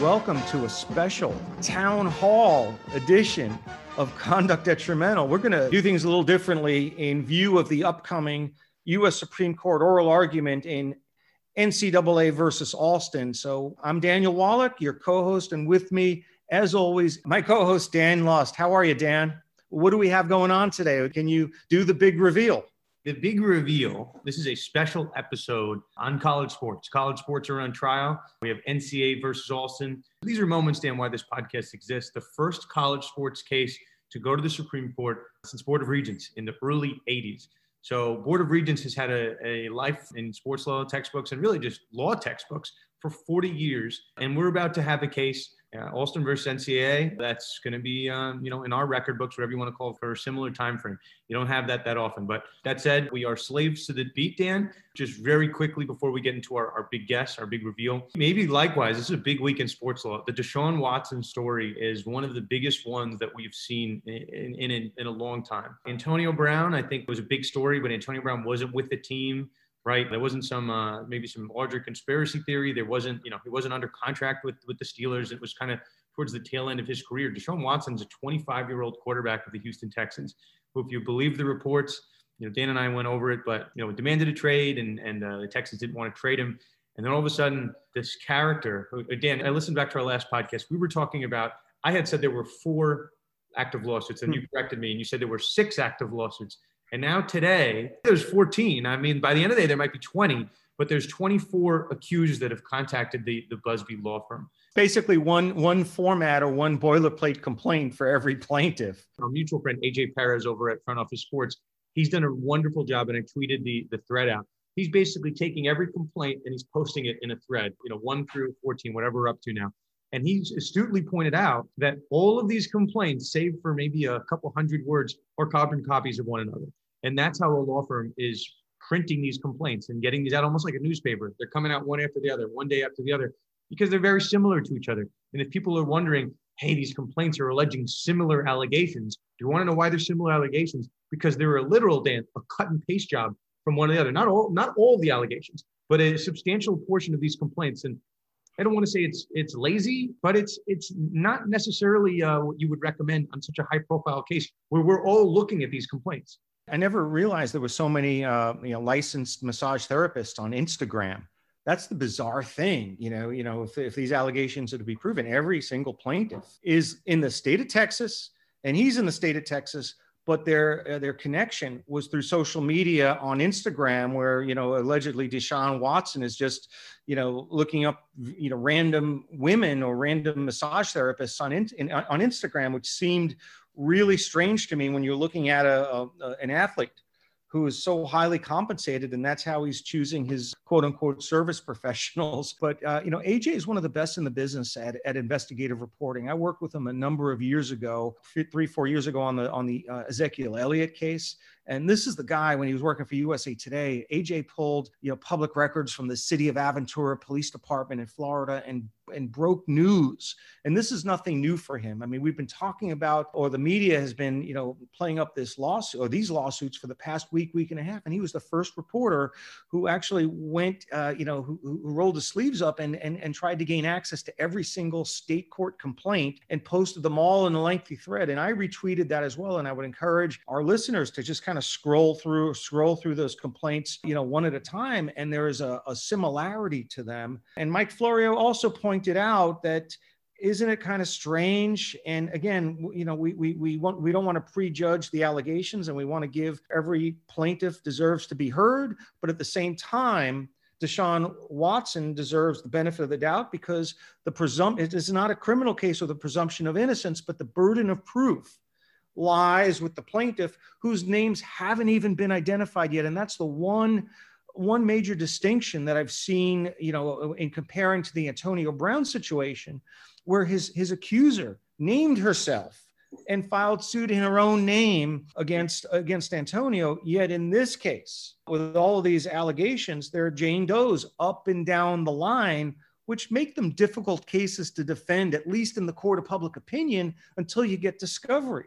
Welcome to a special town hall edition of Conduct Detrimental. We're going to do things a little differently in view of the upcoming U.S. Supreme Court oral argument in NCAA versus Alston. So I'm Daniel Wallach, your co host, and with me, as always, my co host, Dan Lust. How are you, Dan? What do we have going on today? Can you do the big reveal? The big reveal this is a special episode on college sports. College sports are on trial. We have NCAA versus Alston. These are moments, Dan, why this podcast exists. The first college sports case to go to the Supreme Court since Board of Regents in the early 80s. So, Board of Regents has had a, a life in sports law textbooks and really just law textbooks for 40 years. And we're about to have a case uh, Alston versus NCAA. That's going to be, um, you know, in our record books, whatever you want to call it, for a similar time frame. You don't have that that often. But that said, we are slaves to the beat, Dan. Just very quickly before we get into our, our big guess, our big reveal. Maybe likewise, this is a big week in sports law. The Deshaun Watson story is one of the biggest ones that we've seen in, in, in, in a long time. Antonio Brown, I think, was a big story, but Antonio Brown wasn't with the team right? There wasn't some uh, maybe some larger conspiracy theory. There wasn't, you know, he wasn't under contract with with the Steelers. It was kind of towards the tail end of his career. Deshaun Watson's a 25 year old quarterback of the Houston Texans, who, if you believe the reports, you know, Dan and I went over it, but you know, demanded a trade, and and uh, the Texans didn't want to trade him. And then all of a sudden, this character, who, Dan, I listened back to our last podcast. We were talking about. I had said there were four active lawsuits, and you hmm. corrected me, and you said there were six active lawsuits. And now today, there's 14. I mean, by the end of the day, there might be 20, but there's 24 accused that have contacted the, the Buzbee law firm. Basically, one one format or one boilerplate complaint for every plaintiff. Our mutual friend AJ Perez over at Front Office Sports, he's done a wonderful job, and I tweeted the the thread out. He's basically taking every complaint and he's posting it in a thread, you know, one through 14, whatever we're up to now. And he's astutely pointed out that all of these complaints, save for maybe a couple hundred words, are carbon copies of one another. And that's how a law firm is printing these complaints and getting these out almost like a newspaper. They're coming out one after the other, one day after the other, because they're very similar to each other. And if people are wondering, hey, these complaints are alleging similar allegations, do you want to know why they're similar allegations? Because they're a literal, Dan, a cut and paste job from one to the other. Not all, not all the allegations, but a substantial portion of these complaints. And I don't want to say it's it's lazy, but it's it's not necessarily uh, what you would recommend on such a high profile case where we're all looking at these complaints. I never realized there was so many uh, you know licensed massage therapists on Instagram. That's the bizarre thing, you know. You know, if, if these allegations are to be proven, every single plaintiff is in the state of Texas, and he's in the state of Texas, but their uh, their connection was through social media on Instagram, where you know allegedly Deshaun Watson is just you know looking up you know random women or random massage therapists on in, on Instagram, which seemed really strange to me when you're looking at a, a, an athlete who is so highly compensated and that's how he's choosing his quote unquote service professionals. But uh, you know aj is one of the best in the business at, at investigative reporting. I worked with him a number of years ago three four years ago on the on the uh, ezekiel elliott case and this is the guy when he was working for USA Today. AJ pulled, you know, public records from the city of Aventura Police Department in Florida and and broke news. And this is nothing new for him. I mean, we've been talking about, or the media has been, you know, playing up this lawsuit or these lawsuits for the past week, week and a half. And he was the first reporter who actually went, uh, you know, who, who, rolled his sleeves up and, and and tried to gain access to every single state court complaint and posted them all in a lengthy thread. And I retweeted that as well. And I would encourage our listeners to just kind kind of scroll through scroll through those complaints, you know, one at a time, and there is a, a similarity to them. And Mike Florio also pointed out that isn't it kind of strange and again you know we we, we want we don't want to prejudge the allegations and we want to give every plaintiff deserves to be heard but at the same time deshaun watson deserves the benefit of the doubt because the presumpt it is not a criminal case with a presumption of innocence but the burden of proof lies with the plaintiff whose names haven't even been identified yet. And that's the one one major distinction that i've seen you know in comparing to the antonio brown situation where his his accuser named herself and filed suit in her own name against against antonio. Yet in this case with all of these allegations there are jane does up and down the line which make them difficult cases to defend at least in the court of public opinion until you get discovery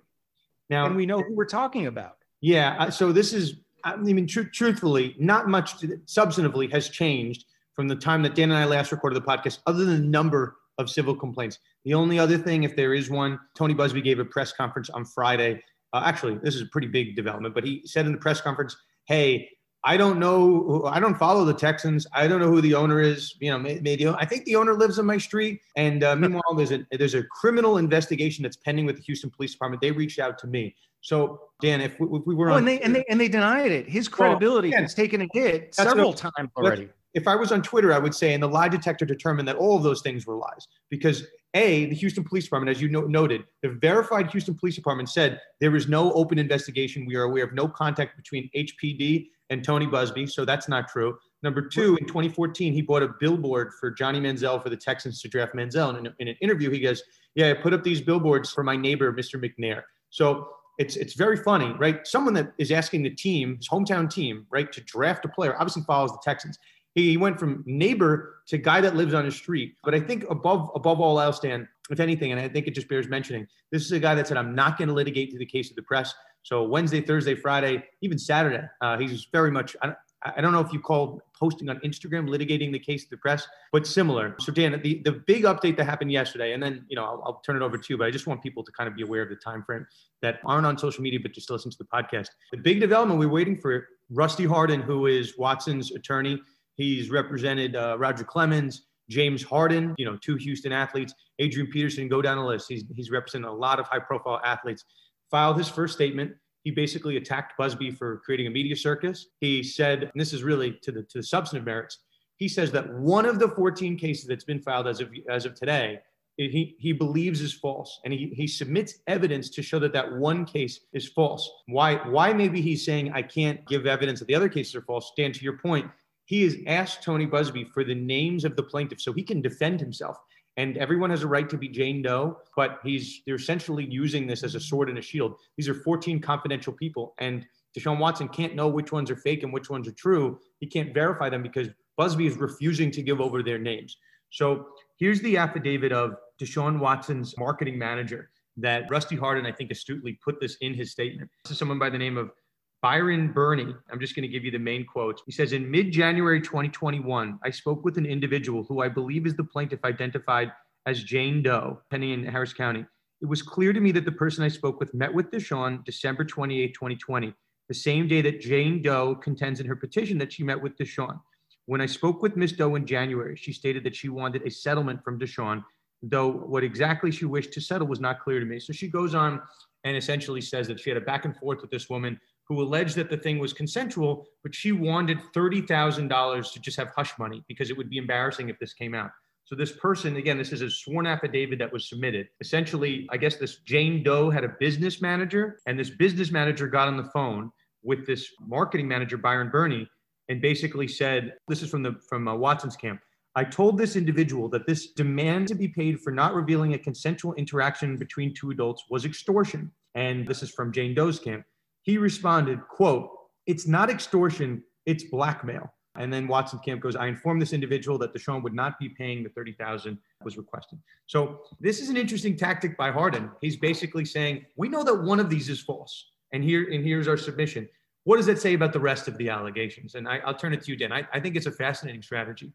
now, and we know who we're talking about. Yeah. So this is, I mean, tr- truthfully, not much substantively has changed from the time that Dan and I last recorded the podcast, other than the number of civil complaints. The only other thing, if there is one, Tony Buzbee gave a press conference on Friday. Uh, actually, this is a pretty big development, but he said in the press conference, "Hey, I don't know. I don't follow the Texans. I don't know who the owner is. You know, maybe I think the owner lives on my street. And uh, meanwhile, there's a there's a criminal investigation that's pending with the Houston Police Department. They reached out to me. So Dan, if we, if we were oh, on, and they and they and they denied it. His credibility well, has taken a hit several times already. If I was on Twitter, I would say, and the lie detector determined that all of those things were lies because a, the Houston Police Department, as you no- noted, the verified Houston Police Department said there is no open investigation. We are aware of no contact between HPD and Tony Buzbee, so that's not true. Number two, in 2014, he bought a billboard for Johnny Manziel for the Texans to draft Manziel. And in, in an interview, he goes, "Yeah, I put up these billboards for my neighbor, Mr. McNair." So it's it's very funny, right? Someone that is asking the team, his hometown team, right, to draft a player, obviously follows the Texans. He went from neighbor to guy that lives on his street. But I think above above all else, Dan, if anything, and I think it just bears mentioning, this is a guy that said, "I'm not going to litigate to the case of the press." So Wednesday, Thursday, Friday, even Saturday, uh, he's very much. I, I don't know if you call posting on Instagram litigating the case of the press, but similar. So Dan, the, the big update that happened yesterday, and then you know I'll, I'll turn it over to you, but I just want people to kind of be aware of the time frame that aren't on social media but just listen to the podcast. The big development we're waiting for Rusty Hardin, who is Watson's attorney. He's represented uh, Roger Clemens, James Harden, you know, two Houston athletes, Adrian Peterson, go down the list. He's, he's represented a lot of high profile athletes. Filed his first statement. He basically attacked Buzbee for creating a media circus. He said, and this is really to the, to the substantive merits, he says that one of the 14 cases that's been filed as of, as of today, he, he believes is false. And he, he submits evidence to show that that one case is false. Why, why maybe he's saying, I can't give evidence that the other cases are false? Dan, to your point, he has asked Tony Buzbee for the names of the plaintiffs so he can defend himself. And everyone has a right to be Jane Doe, but he's they're essentially using this as a sword and a shield. These are 14 confidential people, and Deshaun Watson can't know which ones are fake and which ones are true. He can't verify them because Buzbee is refusing to give over their names. So here's the affidavit of Deshaun Watson's marketing manager that Rusty Hardin, I think, astutely put this in his statement. This is someone by the name of Byron Burney, I'm just going to give you the main quotes. He says, In mid January 2021, I spoke with an individual who I believe is the plaintiff identified as Jane Doe, pending in Harris County. It was clear to me that the person I spoke with met with Deshaun December 28, 2020, the same day that Jane Doe contends in her petition that she met with Deshaun. When I spoke with Ms. Doe in January, she stated that she wanted a settlement from Deshaun, though what exactly she wished to settle was not clear to me. So she goes on and essentially says that she had a back and forth with this woman who alleged that the thing was consensual, but she wanted $30,000 to just have hush money because it would be embarrassing if this came out. So this person, again, this is a sworn affidavit that was submitted. Essentially, I guess this Jane Doe had a business manager, and this business manager got on the phone with this marketing manager, Byron Burney, and basically said, "This is from the from uh, Watson's camp." I told this individual that this demand to be paid for not revealing a consensual interaction between two adults was extortion. And this is from Jane Doe's camp. He responded, quote, it's not extortion, it's blackmail. And then Watson Camp goes, I informed this individual that Deshaun would not be paying the 30,000 was requested. So this is an interesting tactic by Harden. He's basically saying, we know that one of these is false. And here, and here's our submission. What does that say about the rest of the allegations? And I, will turn it to you, Dan. I, I think it's a fascinating strategy.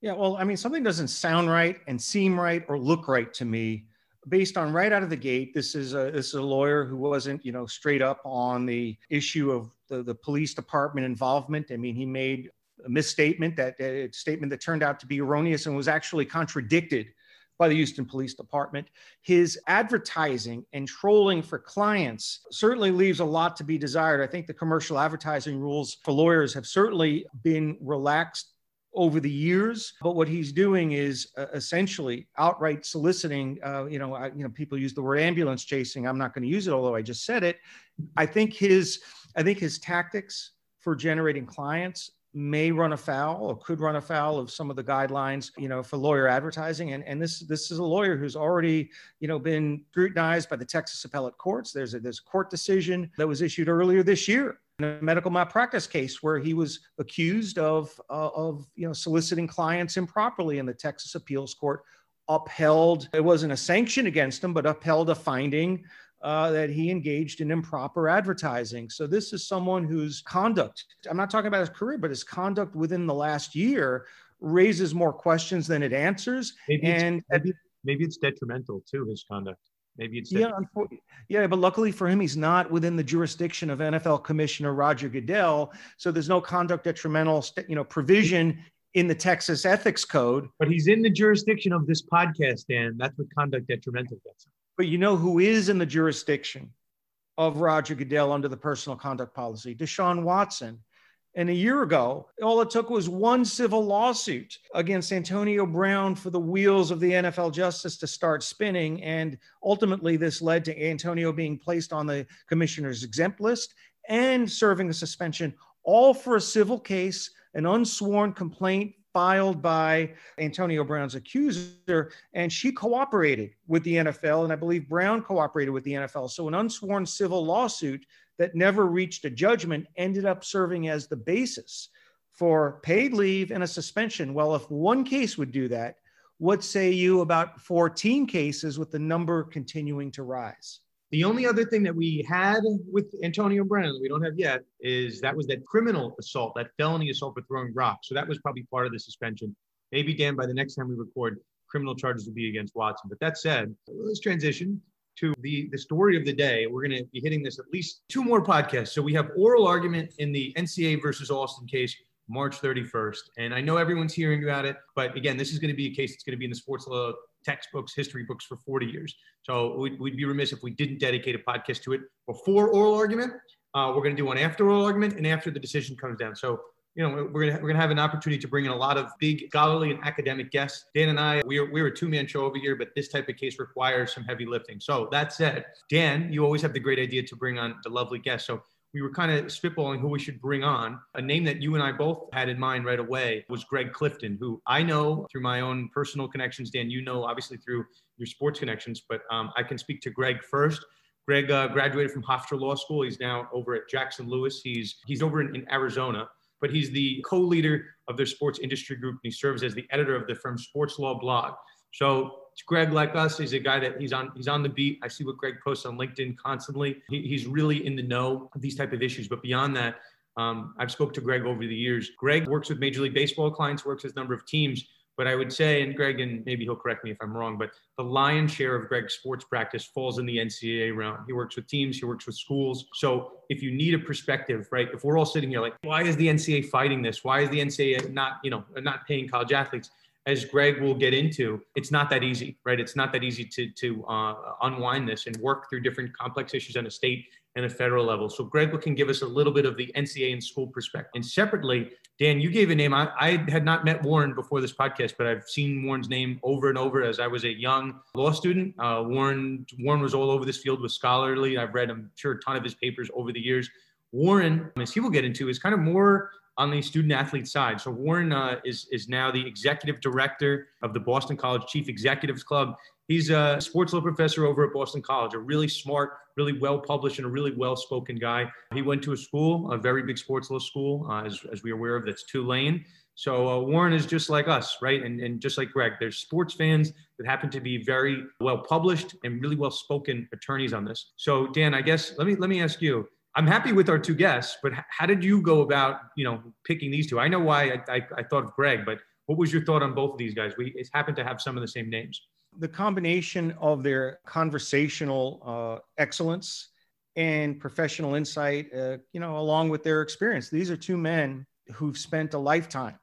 Yeah, well, I mean, something doesn't sound right and seem right or look right to me based on right out of the gate, this is a this is a lawyer who wasn't you know straight up on the issue of the, the police department involvement. I mean, he made a misstatement that a statement that turned out to be erroneous and was actually contradicted by the Houston Police Department. His advertising and trolling for clients certainly leaves a lot to be desired. I think the commercial advertising rules for lawyers have certainly been relaxed over the years. But what he's doing is uh, essentially outright soliciting. Uh, you know, I, you know, people use the word ambulance chasing. I'm not going to use it, although I just said it. I think his, I think his tactics for generating clients may run afoul or could run afoul of some of the guidelines you know for lawyer advertising and, and this this is a lawyer who's already you know been scrutinized by the texas appellate courts there's a there's a court decision that was issued earlier this year a medical malpractice case where he was accused of, uh, of you know, soliciting clients improperly in the Texas appeals court upheld, it wasn't a sanction against him, but upheld a finding uh, that he engaged in improper advertising. So this is someone whose conduct, I'm not talking about his career, but his conduct within the last year raises more questions than it answers. Maybe and it's, maybe, maybe it's detrimental to his conduct. Maybe it's yeah, yeah, but luckily for him, he's not within the jurisdiction of NFL Commissioner Roger Goodell, so there's no conduct detrimental, you know, provision in the Texas Ethics Code. But he's in the jurisdiction of this podcast, Dan. That's what conduct detrimental gets. But you know who is in the jurisdiction of Roger Goodell under the personal conduct policy? Deshaun Watson. And a year ago, all it took was one civil lawsuit against Antonio Brown for the wheels of the NFL justice to start spinning. And ultimately, this led to Antonio being placed on the commissioner's exempt list and serving a suspension, all for a civil case, an unsworn complaint filed by Antonio Brown's accuser, and she cooperated with the NFL. And I believe Brown cooperated with the NFL. So, an unsworn civil lawsuit that never reached a judgment ended up serving as the basis for paid leave and a suspension. Well, if one case would do that, what say you about 14 cases with the number continuing to rise? The only other thing that we had with Antonio Brown we don't have yet is that was that criminal assault, that felony assault for throwing rocks. So that was probably part of the suspension. Maybe Dan, by the next time we record, criminal charges will be against Watson. But that said, let's transition to the, the story of the day. We're going to be hitting this at least two more podcasts. So we have oral argument in the NCAA versus Alston case, March 31st. And I know everyone's hearing about it, but again, this is going to be a case that's going to be in the sports law textbooks, history books for 40 years. So we'd, we'd be remiss if we didn't dedicate a podcast to it before oral argument. Uh, we're going to do one after oral argument and after the decision comes down. So you know, we're gonna we're gonna have an opportunity to bring in a lot of big scholarly and academic guests. Dan and I, we're we're a two man show over here, but this type of case requires some heavy lifting. So that said, Dan, you always have the great idea to bring on the lovely guests. So we were kind of spitballing who we should bring on. A name that you and I both had in mind right away was Gregg Clifton, who I know through my own personal connections. Dan, you know obviously through your sports connections, but um, I can speak to Gregg first. Gregg uh, graduated from Hofstra Law School. He's now over at Jackson Lewis. He's he's over in, in Arizona but he's the co-leader of their sports industry group and he serves as the editor of the firm's sports law blog. So Gregg, like us, he's a guy that he's on he's on the beat. I see what Gregg posts on LinkedIn constantly. He, he's really in the know of these type of issues. But beyond that, um, I've spoke to Gregg over the years. Gregg works with Major League Baseball clients, works with a number of teams. But I would say, and Gregg, and maybe he'll correct me if I'm wrong, but the lion's share of Gregg's sports practice falls in the NCAA realm. He works with teams, he works with schools. So if you need a perspective, right, if we're all sitting here like, why is the NCAA fighting this? Why is the NCAA not, you know, not paying college athletes? As Gregg will get into, it's not that easy, right? It's not that easy to to uh, unwind this and work through different complex issues on a state and a federal level. So Gregg can give us a little bit of the NCAA and school perspective. And separately, Dan, you gave a name. I, I, had not met Warren before this podcast, but I've seen Warren's name over and over as I was a young law student. Uh, Warren Warren was all over this field with scholarly. I've read, I'm sure, a ton of his papers over the years. Warren, as he will get into, is kind of more on the student athlete side. So Warren uh, is is now the executive director of the Boston College Chief Executives Club. He's a sports law professor over at Boston College, a really smart, really well published, and a really well spoken guy. He went to a school, a very big sports law school, uh, as, as we are aware of, that's Tulane. So uh, Warren is just like us, right? And, and just like Gregg, there's sports fans that happen to be very well published and really well spoken attorneys on this. So Dan, I guess let me let me ask you. I'm happy with our two guests, but how did you go about, you know, picking these two? I know why I, I, I thought of Gregg, but what was your thought on both of these guys? We happen to have some of the same names the combination of their conversational uh, excellence and professional insight, uh, you know, along with their experience. These are two men who've spent a lifetime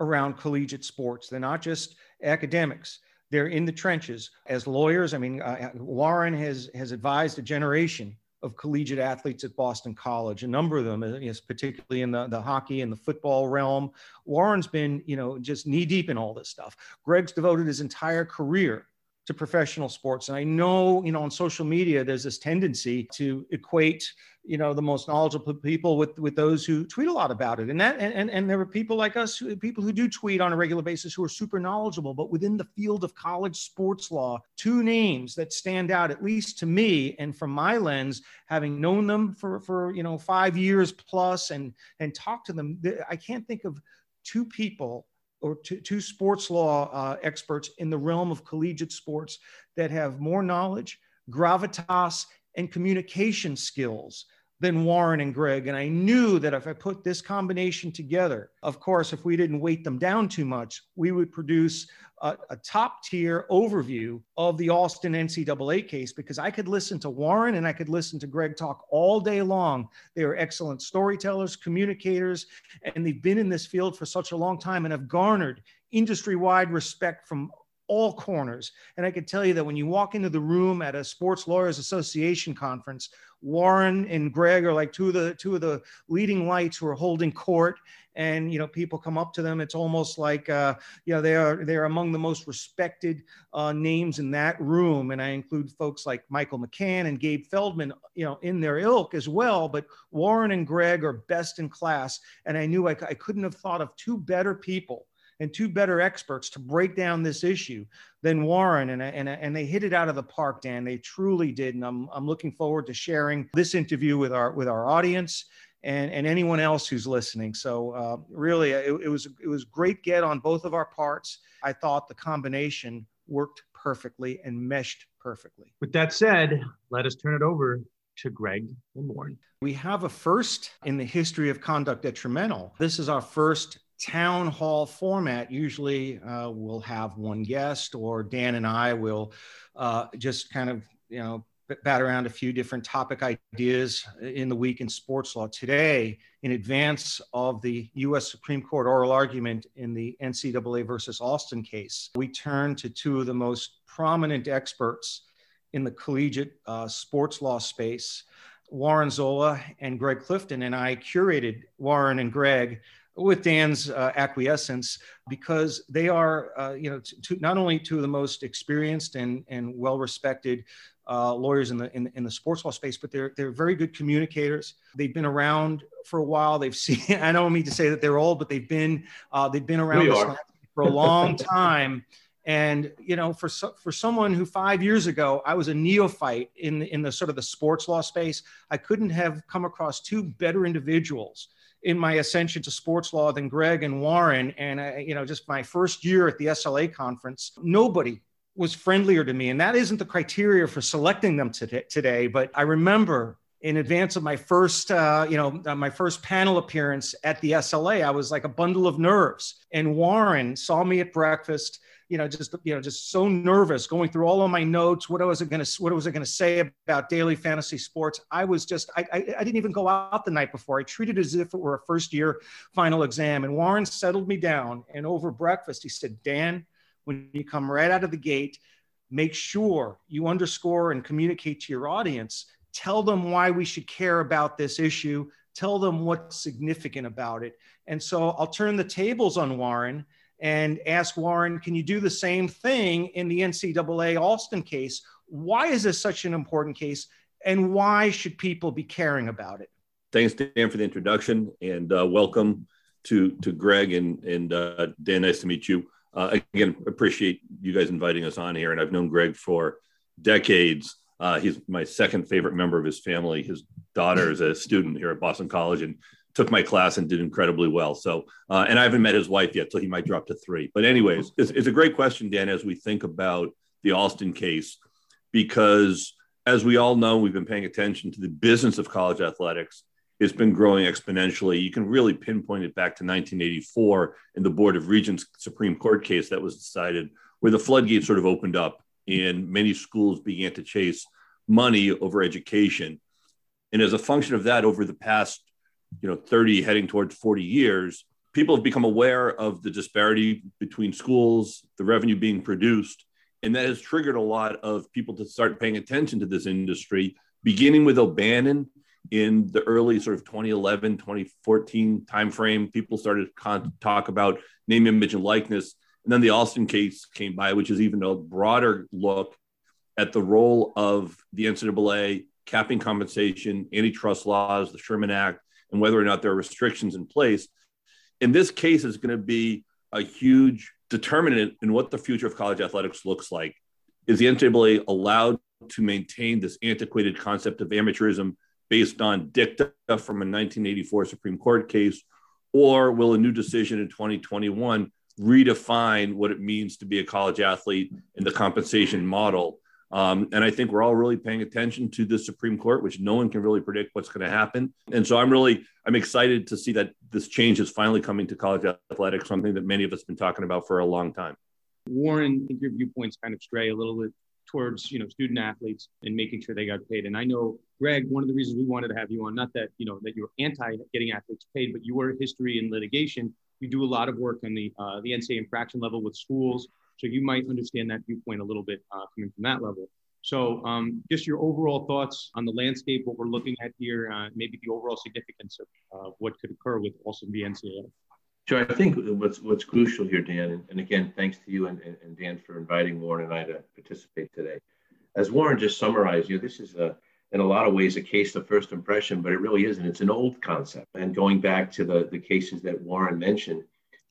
around collegiate sports. They're not just academics. They're in the trenches as lawyers. I mean, uh, Warren has has advised a generation of collegiate athletes at Boston College. A number of them, uh, particularly in the, the hockey and the football realm. Warren's been, you know, just knee deep in all this stuff. Greg's devoted his entire career to professional sports. And I know, you know, on social media, there's this tendency to equate, you know, the most knowledgeable people with, with those who tweet a lot about it. And that, and, and there are people like us, people who do tweet on a regular basis who are super knowledgeable, but within the field of college sports law, two names that stand out, at least to me, and from my lens, having known them for, for, you know, five years plus and, and talked to them, I can't think of two people or two, two sports law uh, experts in the realm of collegiate sports that have more knowledge, gravitas, and communication skills than Warren and Gregg. And I knew that if I put this combination together, of course, if we didn't weight them down too much, we would produce a, a, top tier overview of the Alston NCAA case because I could listen to Warren and I could listen to Gregg talk all day long. They are excellent storytellers, communicators, and they've been in this field for such a long time and have garnered industry wide respect from all corners. And I can tell you that when you walk into the room at a Sports Lawyers Association conference, Warren and Gregg are like two of the two of the leading lights who are holding court. And you know, people come up to them. It's almost like uh, you know they are they are among the most respected uh, names in that room. And I include folks like Michael McCann and Gabe Feldman, you know, in their ilk as well. But Warren and Gregg are best in class. And I knew I, I couldn't have thought of two better people and two better experts to break down this issue than Warren. And, and, and they hit it out of the park, Dan. They truly did. And I'm, I'm looking forward to sharing this interview with our, with our audience and, and anyone else who's listening. So uh, really, it, it, was, it was great get on both of our parts. I thought the combination worked perfectly and meshed perfectly. With that said, let us turn it over to Gregg and Warren. We have a first in the history of conduct detrimental. This is our first town hall format, usually uh, we'll have one guest, or Dan and I will uh, just kind of, you know, bat around a few different topic ideas in the week in sports law. Today, in advance of the U.S. Supreme Court oral argument in the NCAA versus Alston case, we turn to two of the most prominent experts in the collegiate uh, sports law space. Warren Zola and Gregg Clifton, and I curated Warren and Gregg with Dan's uh, acquiescence because they are, uh, you know, to, not only two of the most experienced and, and well-respected uh, lawyers in the, in, in, the sports law space, but they're, they're very good communicators. They've been around for a while. They've seen, I don't mean to say that they're old, but they've been, uh, they've been around for a long time. And you know, for for someone who five years ago I was a neophyte in in the sort of the sports law space, I couldn't have come across two better individuals in my ascension to sports law than Gregg and Warren. And, I, you know, just my first year at the SLA conference, nobody was friendlier to me. And that isn't the criteria for selecting them today. But I remember in advance of my first, uh, you know, uh, my first panel appearance at the SLA, I was like a bundle of nerves. And Warren saw me at breakfast you know, just you know, just so nervous going through all of my notes. What was I going to what was I going to say about daily fantasy sports? I was just I, I, I didn't even go out the night before. I treated it as if it were a first year final exam. And Warren settled me down, and over breakfast he said, Dan, when you come right out of the gate, make sure you underscore and communicate to your audience. Tell them why we should care about this issue. Tell them what's significant about it. And so I'll turn the tables on Warren and ask Warren, can you do the same thing in the NCAA Alston case? Why is this such an important case? And why should people be caring about it? Thanks, Dan, for the introduction and uh, welcome to, to Gregg and, and uh, Dan. Nice to meet you. Uh, again, appreciate you guys inviting us on here. And I've known Gregg for decades. Uh, he's my second favorite member of his family. His daughter is a student here at Boston College, and took my class and did incredibly well. So, uh, and I haven't met his wife yet, so he might drop to three. But, anyways, it's, it's a great question, Dan, as we think about the Alston case, because as we all know, we've been paying attention to the business of college athletics. It's been growing exponentially. You can really pinpoint it back to 1984 in the Board of Regents Supreme Court case that was decided, where the floodgates sort of opened up and many schools began to chase money over education. And as a function of that, over the past you know 30 heading towards 40 years people have become aware of the disparity between schools the revenue being produced and that has triggered a lot of people to start paying attention to this industry beginning with o'bannon. In the early sort of 2011 2014 timeframe people started to talk about name image and likeness. And then the alston case came by which is even a broader look at the role of the ncaa capping compensation antitrust laws the sherman act and whether or not there are restrictions in place. In this case, is going to be a huge determinant in what the future of college athletics looks like. Is the NCAA allowed to maintain this antiquated concept of amateurism based on dicta from a 1984 Supreme Court case, or will a new decision in 2021 redefine what it means to be a college athlete in the compensation model? Um, and I think we're all really paying attention to the Supreme Court, which no one can really predict what's going to happen. And so I'm really I'm excited to see that this change is finally coming to college athletics, something that many of us have been talking about for a long time. Warren, I think your viewpoints kind of stray a little bit towards you know student athletes and making sure they got paid. And I know Gregg, one of the reasons we wanted to have you on, not that you know that you're anti getting athletes paid, but you were history in litigation. You do a lot of work on the uh, the NCAA infraction level with schools, so you might understand that viewpoint a little bit uh, coming from that level. So, um, just your overall thoughts on the landscape, what we're looking at here, uh, maybe the overall significance of uh, what could occur with Alston v NCAA. Sure. I think what's what's crucial here, Dan, and, and again, thanks to you and, and, Dan for inviting Warren and I to participate today. As Warren just summarized, you know, this is a in a lot of ways a case of first impression, but it really isn't. It's an old concept. And going back to the, the cases that Warren mentioned,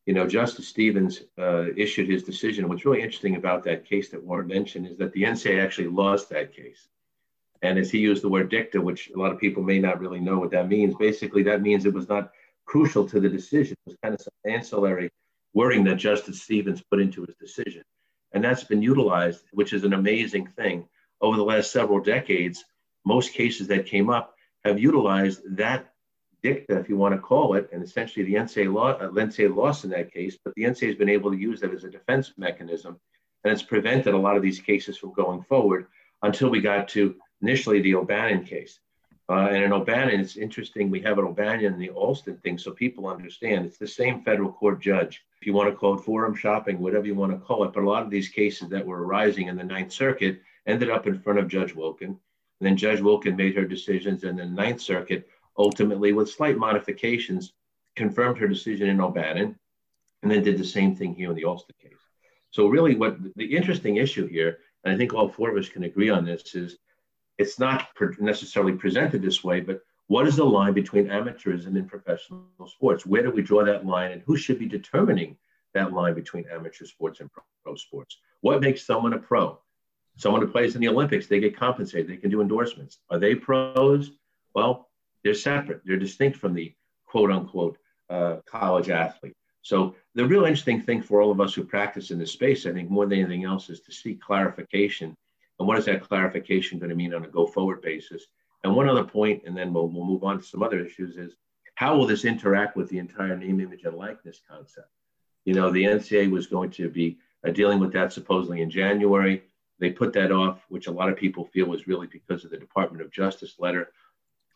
you know, Justice Stevens uh, issued his decision. What's really interesting about that case that Warren mentioned is that the NCAA actually lost that case. And as he used the word dicta, which a lot of people may not really know what that means, basically that means it was not crucial to the decision. It was kind of some ancillary wording that Justice Stevens put into his decision. And that's been utilized, which is an amazing thing. Over the last several decades, most cases that came up have utilized that dicta, if you want to call it, and essentially the NSA law, uh, NCAA lost in that case, but the NCAA has been able to use that as a defense mechanism. And it's prevented a lot of these cases from going forward until we got to initially the O'Bannon case. Uh, and in O'Bannon, it's interesting. We have an O'Bannon and the Alston thing, so people understand it's the same federal court judge. If you want to call it forum shopping, whatever you want to call it, but a lot of these cases that were arising in the Ninth Circuit ended up in front of Judge Wilken. And then Judge Wilken made her decisions, and the Ninth Circuit ultimately, with slight modifications, confirmed her decision in O'Bannon, and then did the same thing here in the Alston case. So, really, what the interesting issue here, and I think all four of us can agree on this, is it's not necessarily presented this way, but what is the line between amateurism and professional sports? Where do we draw that line, and who should be determining that line between amateur sports and pro sports? What makes someone a pro? Someone who plays in the Olympics, they get compensated, they can do endorsements. Are they pros? Well, they're separate, they're distinct from the quote unquote uh, college athlete. So, the real interesting thing for all of us who practice in this space, I think, more than anything else, is to seek clarification and what is that clarification going to mean on a go forward basis? And one other point, and then we'll, we'll move on to some other issues, is how will this interact with the entire name, image, and likeness concept? You know, the NCAA was going to be uh, dealing with that supposedly in January. They put that off, which a lot of people feel was really because of the Department of Justice letter,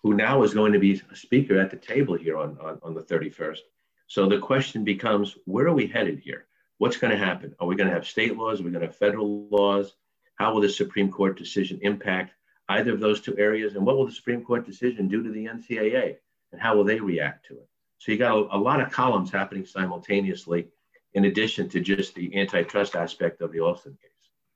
who now is going to be a speaker at the table here on, on, on the 31st. So the question becomes where are we headed here? What's going to happen? Are we going to have state laws? Are we going to have federal laws? How will the Supreme Court decision impact either of those two areas? And what will the Supreme Court decision do to the NCAA? And how will they react to it? So you got a, a lot of columns happening simultaneously, in addition to just the antitrust aspect of the Alston case.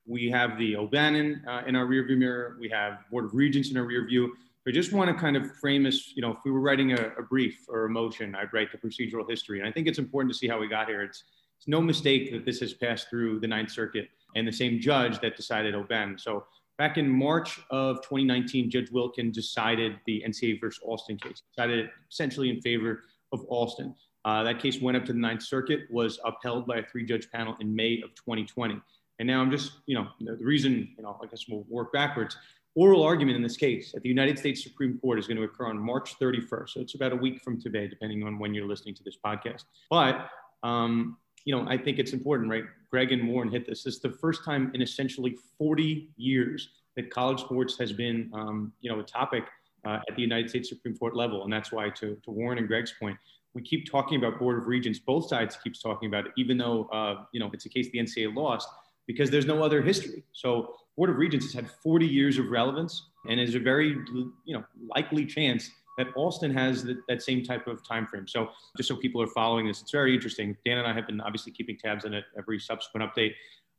We have the O'Bannon uh, in our rearview mirror. We have Board of Regents in our rear view. I just want to kind of frame this, you know, if we were writing a, a, brief or a motion, I'd write the procedural history. And I think it's important to see how we got here. It's, it's no mistake that this has passed through the Ninth Circuit and the same judge that decided O'Bannon. So back in March of 2019, Judge Wilken decided the NCAA versus Alston case, decided essentially in favor of Alston. Uh, that case went up to the Ninth Circuit, was upheld by a three-judge panel in May of 2020. And now I'm just, you know, the reason, you know, I guess we'll work backwards. Oral argument in this case at the United States Supreme Court is going to occur on March 31st. So it's about a week from today, depending on when you're listening to this podcast. But um, you know, I think it's important, right? Gregg and Warren hit this. This is the first time in essentially 40 years that college sports has been, um, you know, a topic uh, at the United States Supreme Court level. And that's why, to, to Warren and Gregg's point, we keep talking about Board of Regents. Both sides keeps talking about it, even though, uh, you know, it's a case the NCAA lost because there's no other history. So Board of Regents has had 40 years of relevance and is a very, you know, likely chance that Alston has the, that same type of time frame. So just so people are following this, it's very interesting. Dan and I have been obviously keeping tabs on it every subsequent update.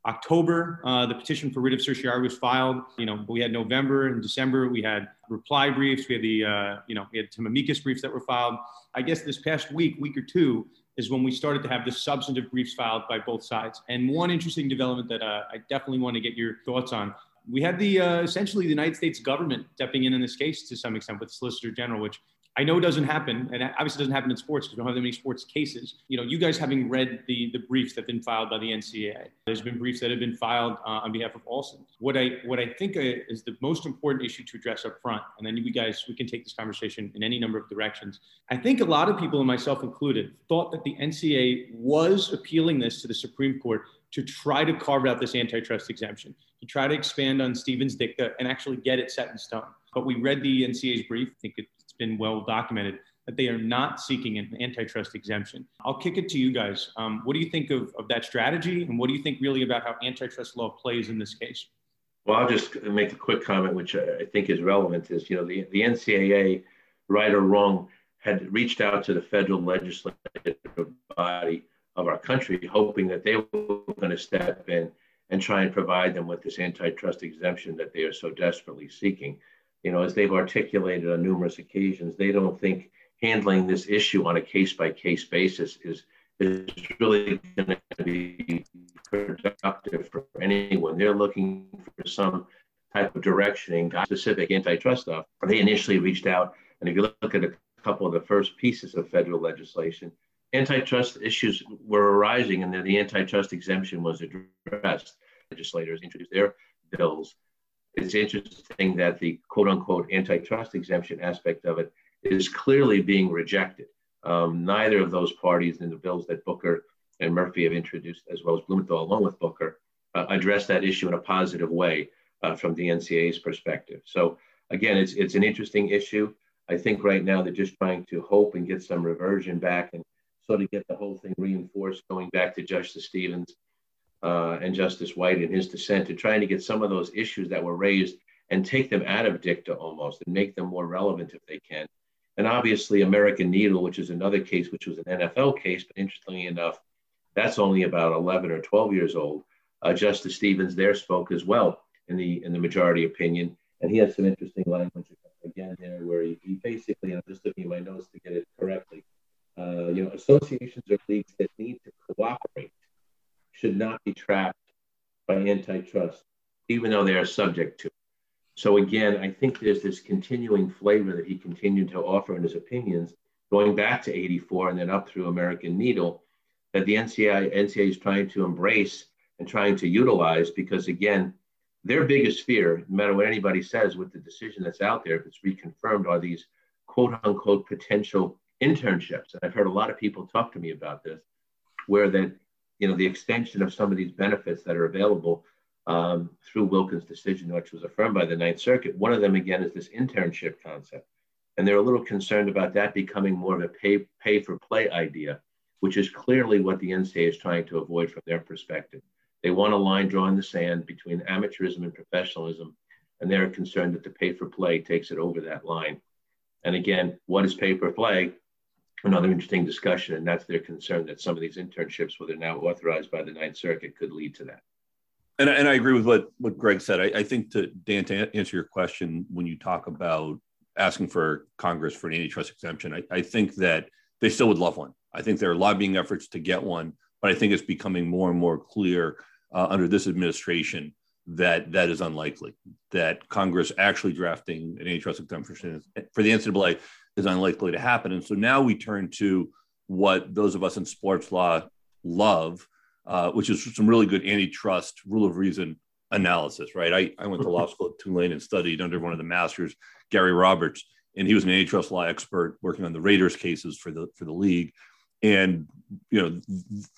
October, uh, the petition for writ of certiorari was filed. You know, we had November and December. We had reply briefs. We had the, uh, you know, we had some amicus briefs that were filed. I guess this past week, week or two, is when we started to have the substantive briefs filed by both sides. And one interesting development that uh, I definitely want to get your thoughts on we had the uh, essentially the United States government stepping in in this case to some extent with the Solicitor General, which I know it doesn't happen, and obviously it doesn't happen in sports because we don't have that many sports cases. You know, you guys having read the the briefs that have been filed by the NCAA, there's been briefs that have been filed uh, on behalf of Alston. What I what I think is the most important issue to address up front, and then you guys we can take this conversation in any number of directions. I think a lot of people, and myself included, thought that the NCAA was appealing this to the Supreme Court to try to carve out this antitrust exemption, to try to expand on Stevens' dicta and actually get it set in stone. But we read the NCAA's brief. I think it been well documented that they are not seeking an antitrust exemption. I'll kick it to you guys. Um, what do you think of, of that strategy? And what do you think really about how antitrust law plays in this case? Well, I'll just make a quick comment, which I think is relevant is, you know, the, the NCAA, right or wrong, had reached out to the federal legislative body of our country, hoping that they were going to step in and try and provide them with this antitrust exemption that they are so desperately seeking you know, as they've articulated on numerous occasions, they don't think handling this issue on a case by case basis is is really going to be productive for anyone. They're looking for some type of directioning, specific antitrust stuff. They initially reached out, and if you look at a couple of the first pieces of federal legislation, antitrust issues were arising, and then the antitrust exemption was addressed. Legislators introduced their bills it's interesting that the quote unquote antitrust exemption aspect of it is clearly being rejected. Um, neither of those parties in the bills that Booker and Murphy have introduced, as well as Blumenthal along with Booker, uh, address that issue in a positive way uh, from the NCAA's perspective. So again, it's it's an interesting issue. I think right now they're just trying to hope and get some reversion back and sort of get the whole thing reinforced, going back to Justice Stevens uh, and Justice White in his dissent to trying to get some of those issues that were raised and take them out of dicta almost and make them more relevant if they can. And obviously, American Needle, which is another case, which was an NFL case, but interestingly enough, that's only about 11 or 12 years old. Uh, Justice Stevens there spoke as well in the in the majority opinion, and he had some interesting language again there, where he, he basically, and I'm just looking at my notes to get it correctly, uh, you know, associations or leagues that need to cooperate should not be trapped by antitrust, even though they are subject to. So again, I think there's this continuing flavor that he continued to offer in his opinions, going back to 84 and then up through American Needle, that the NCAA, NCAA is trying to embrace and trying to utilize because again, their biggest fear, no matter what anybody says with the decision that's out there, if it's reconfirmed, are these quote unquote potential internships. And I've heard a lot of people talk to me about this, where that you know, the extension of some of these benefits that are available um, through Wilken's decision, which was affirmed by the Ninth Circuit. One of them, again, is this internship concept. And they're a little concerned about that becoming more of a pay, pay for play idea, which is clearly what the NCAA is trying to avoid from their perspective. They want a line drawn in the sand between amateurism and professionalism, and they're concerned that the pay for play takes it over that line. And again, what is pay for play? Another interesting discussion, and that's their concern that some of these internships, whether now authorized by the Ninth Circuit, could lead to that. And, and I agree with what, what Gregg said. I, I think to Dan, to answer your question, when you talk about asking for Congress for an antitrust exemption, I, I think that they still would love one. I think there are lobbying efforts to get one, but I think it's becoming more and more clear uh, under this administration that that is unlikely. That Congress actually drafting an antitrust exemption for the NCAA is unlikely to happen. And so now we turn to what those of us in sports law love, uh, which is some really good antitrust rule of reason analysis, right? I, I went to law school at Tulane and studied under one of the masters, Gary Roberts, and he was an antitrust law expert working on the Raiders cases for the for the league. And you know,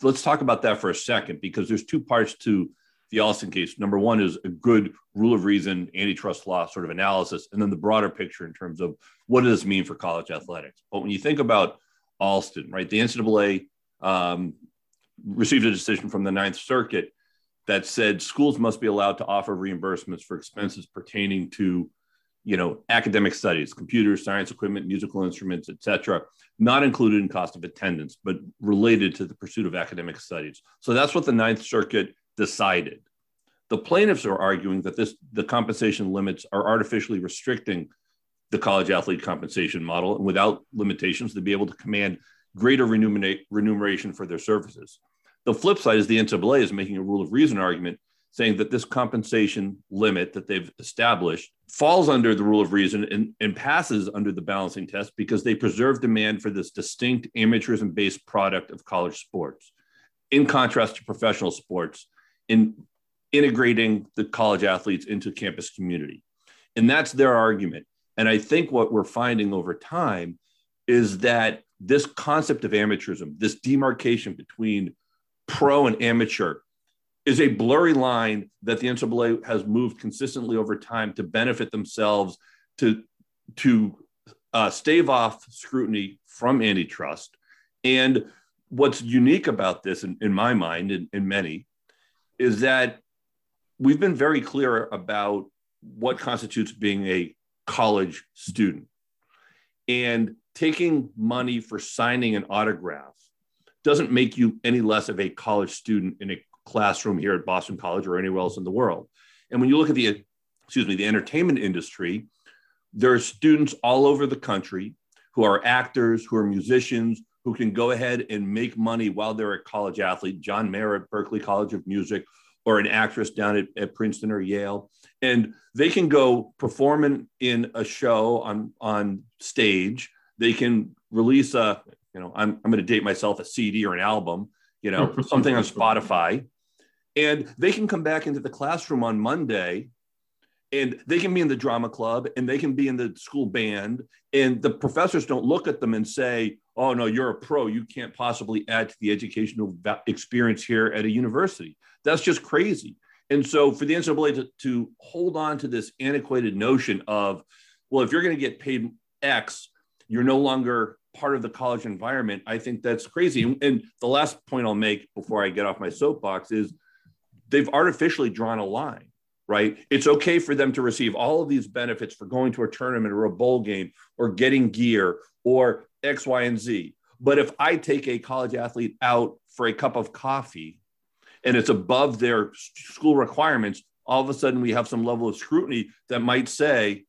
let's talk about that for a second because there's two parts to the Alston case. Number one is a good rule of reason antitrust law sort of analysis, and then the broader picture in terms of what does this mean for college athletics. But when you think about Alston, right, the NCAA um, received a decision from the Ninth Circuit that said schools must be allowed to offer reimbursements for expenses pertaining to you know academic studies computers science equipment musical instruments etc not included in cost of attendance but related to the pursuit of academic studies so that's what the ninth circuit decided. The plaintiffs are arguing that this the compensation limits are artificially restricting the college athlete compensation model and without limitations to be able to command greater remuneration for their services. The flip side is the NCAA is making a rule of reason argument saying that this compensation limit that they've established falls under the rule of reason and, and passes under the balancing test because they preserve demand for this distinct amateurism based product of college sports, in contrast to professional sports, in integrating the college athletes into campus community. And that's their argument. And I think what we're finding over time is that this concept of amateurism, this demarcation between pro and amateur, is a blurry line that the NCAA has moved consistently over time to benefit themselves to to uh, stave off scrutiny from antitrust. And what's unique about this, in, in my mind, and in, in many, is that we've been very clear about what constitutes being a college student. And taking money for signing an autograph doesn't make you any less of a college student in a classroom here at Boston College or anywhere else in the world. And when you look at the excuse me, the entertainment industry, there are students all over the country who are actors, who are musicians, who can go ahead and make money while they're a college athlete. John Mayer at Berklee College of Music, or an actress down at, at Princeton or Yale, and they can go perform in, in a show on on stage. They can release a, you know, I'm, I'm going to date myself a CD or an album, you know, something on Spotify and they can come back into the classroom on Monday and they can be in the drama club and they can be in the school band and the professors don't look at them and say oh no you're a pro. You can't possibly add to the educational experience here at a university. That's just crazy. And so for the ncaa to, to hold on to this antiquated notion of well if you're going to get paid x you're no longer part of the college environment i think that's crazy. And, and the last point i'll make before i get off my soapbox is they've artificially drawn a line, right? It's okay for them to receive all of these benefits for going to a tournament or a bowl game or getting gear or X, Y, and Z. But if I take a college athlete out for a cup of coffee and it's above their school requirements, all of a sudden we have some level of scrutiny that might say,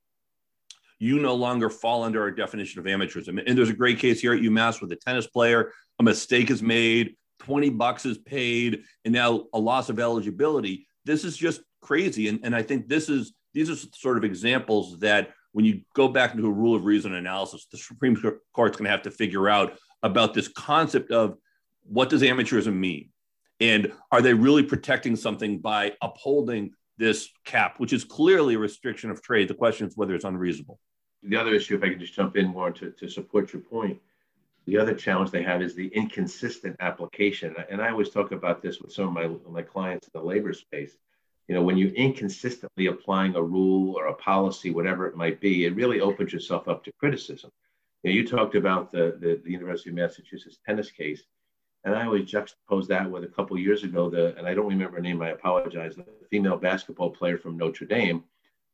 you no longer fall under our definition of amateurism. And there's a great case here at UMass with a tennis player. A mistake is made. 20 bucks is paid and now a loss of eligibility. This is just crazy. And, and I think this is these are sort of examples that when you go back into a rule of reason analysis, the Supreme Court's going to have to figure out about this concept of what does amateurism mean? And are they really protecting something by upholding this cap, which is clearly a restriction of trade? The question is whether it's unreasonable. The other issue, if I could just jump in more to, to support your point, the other challenge they have is the inconsistent application. And I always talk about this with some of my, my clients in the labor space. You know, when you're inconsistently applying a rule or a policy, whatever it might be, it really opens yourself up to criticism. You, know, you talked about the, the, the, University of Massachusetts tennis case, and I always juxtapose that with a couple years ago, the, and I don't remember her name, I apologize, the female basketball player from Notre Dame,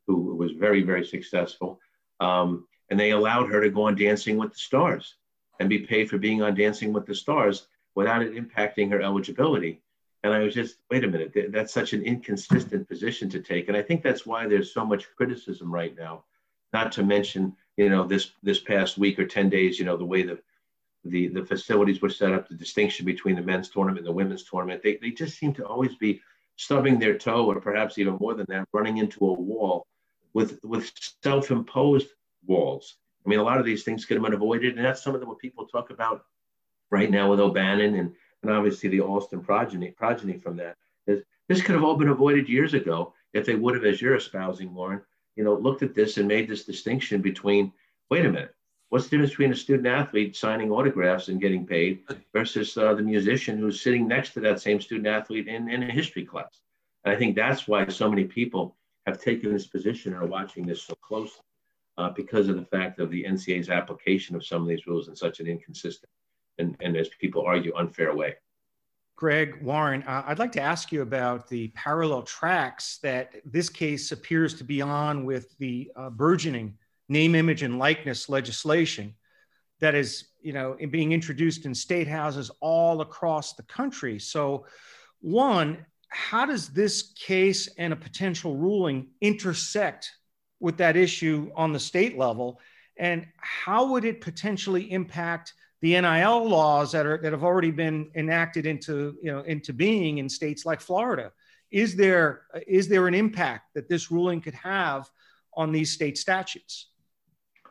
who was very, very successful. Um, and they allowed her to go on Dancing with the Stars and be paid for being on Dancing with the Stars without it impacting her eligibility. And I was just, wait a minute, that's such an inconsistent position to take. And I think that's why there's so much criticism right now. Not to mention, you know, this this past week or 10 days, you know, the way the the, the facilities were set up, the distinction between the men's tournament and the women's tournament, they, they just seem to always be stubbing their toe, or perhaps even more than that, running into a wall with with self-imposed walls I mean, a lot of these things could have been avoided, and that's some of the, what people talk about right now with O'Bannon and, and obviously the Alston progeny, progeny from that. Is this could have all been avoided years ago if they would have, as you're espousing, Warren, you know, looked at this and made this distinction between, wait a minute, what's the difference between a student athlete signing autographs and getting paid versus uh, the musician who's sitting next to that same student athlete in, in a history class? And I think that's why so many people have taken this position and are watching this so closely uh, because of the fact of the NCAA's application of some of these rules in such an inconsistent and, and as people argue, unfair way. Gregg Warren, uh, I'd like to ask you about the parallel tracks that this case appears to be on with the uh, burgeoning name, image, and likeness legislation that is, you know, being introduced in state houses all across the country. So, one, how does this case and a potential ruling intersect with that issue on the state level? And how would it potentially impact the NIL laws that are that have already been enacted into you know into being in states like Florida? Is there is there an impact that this ruling could have on these state statutes?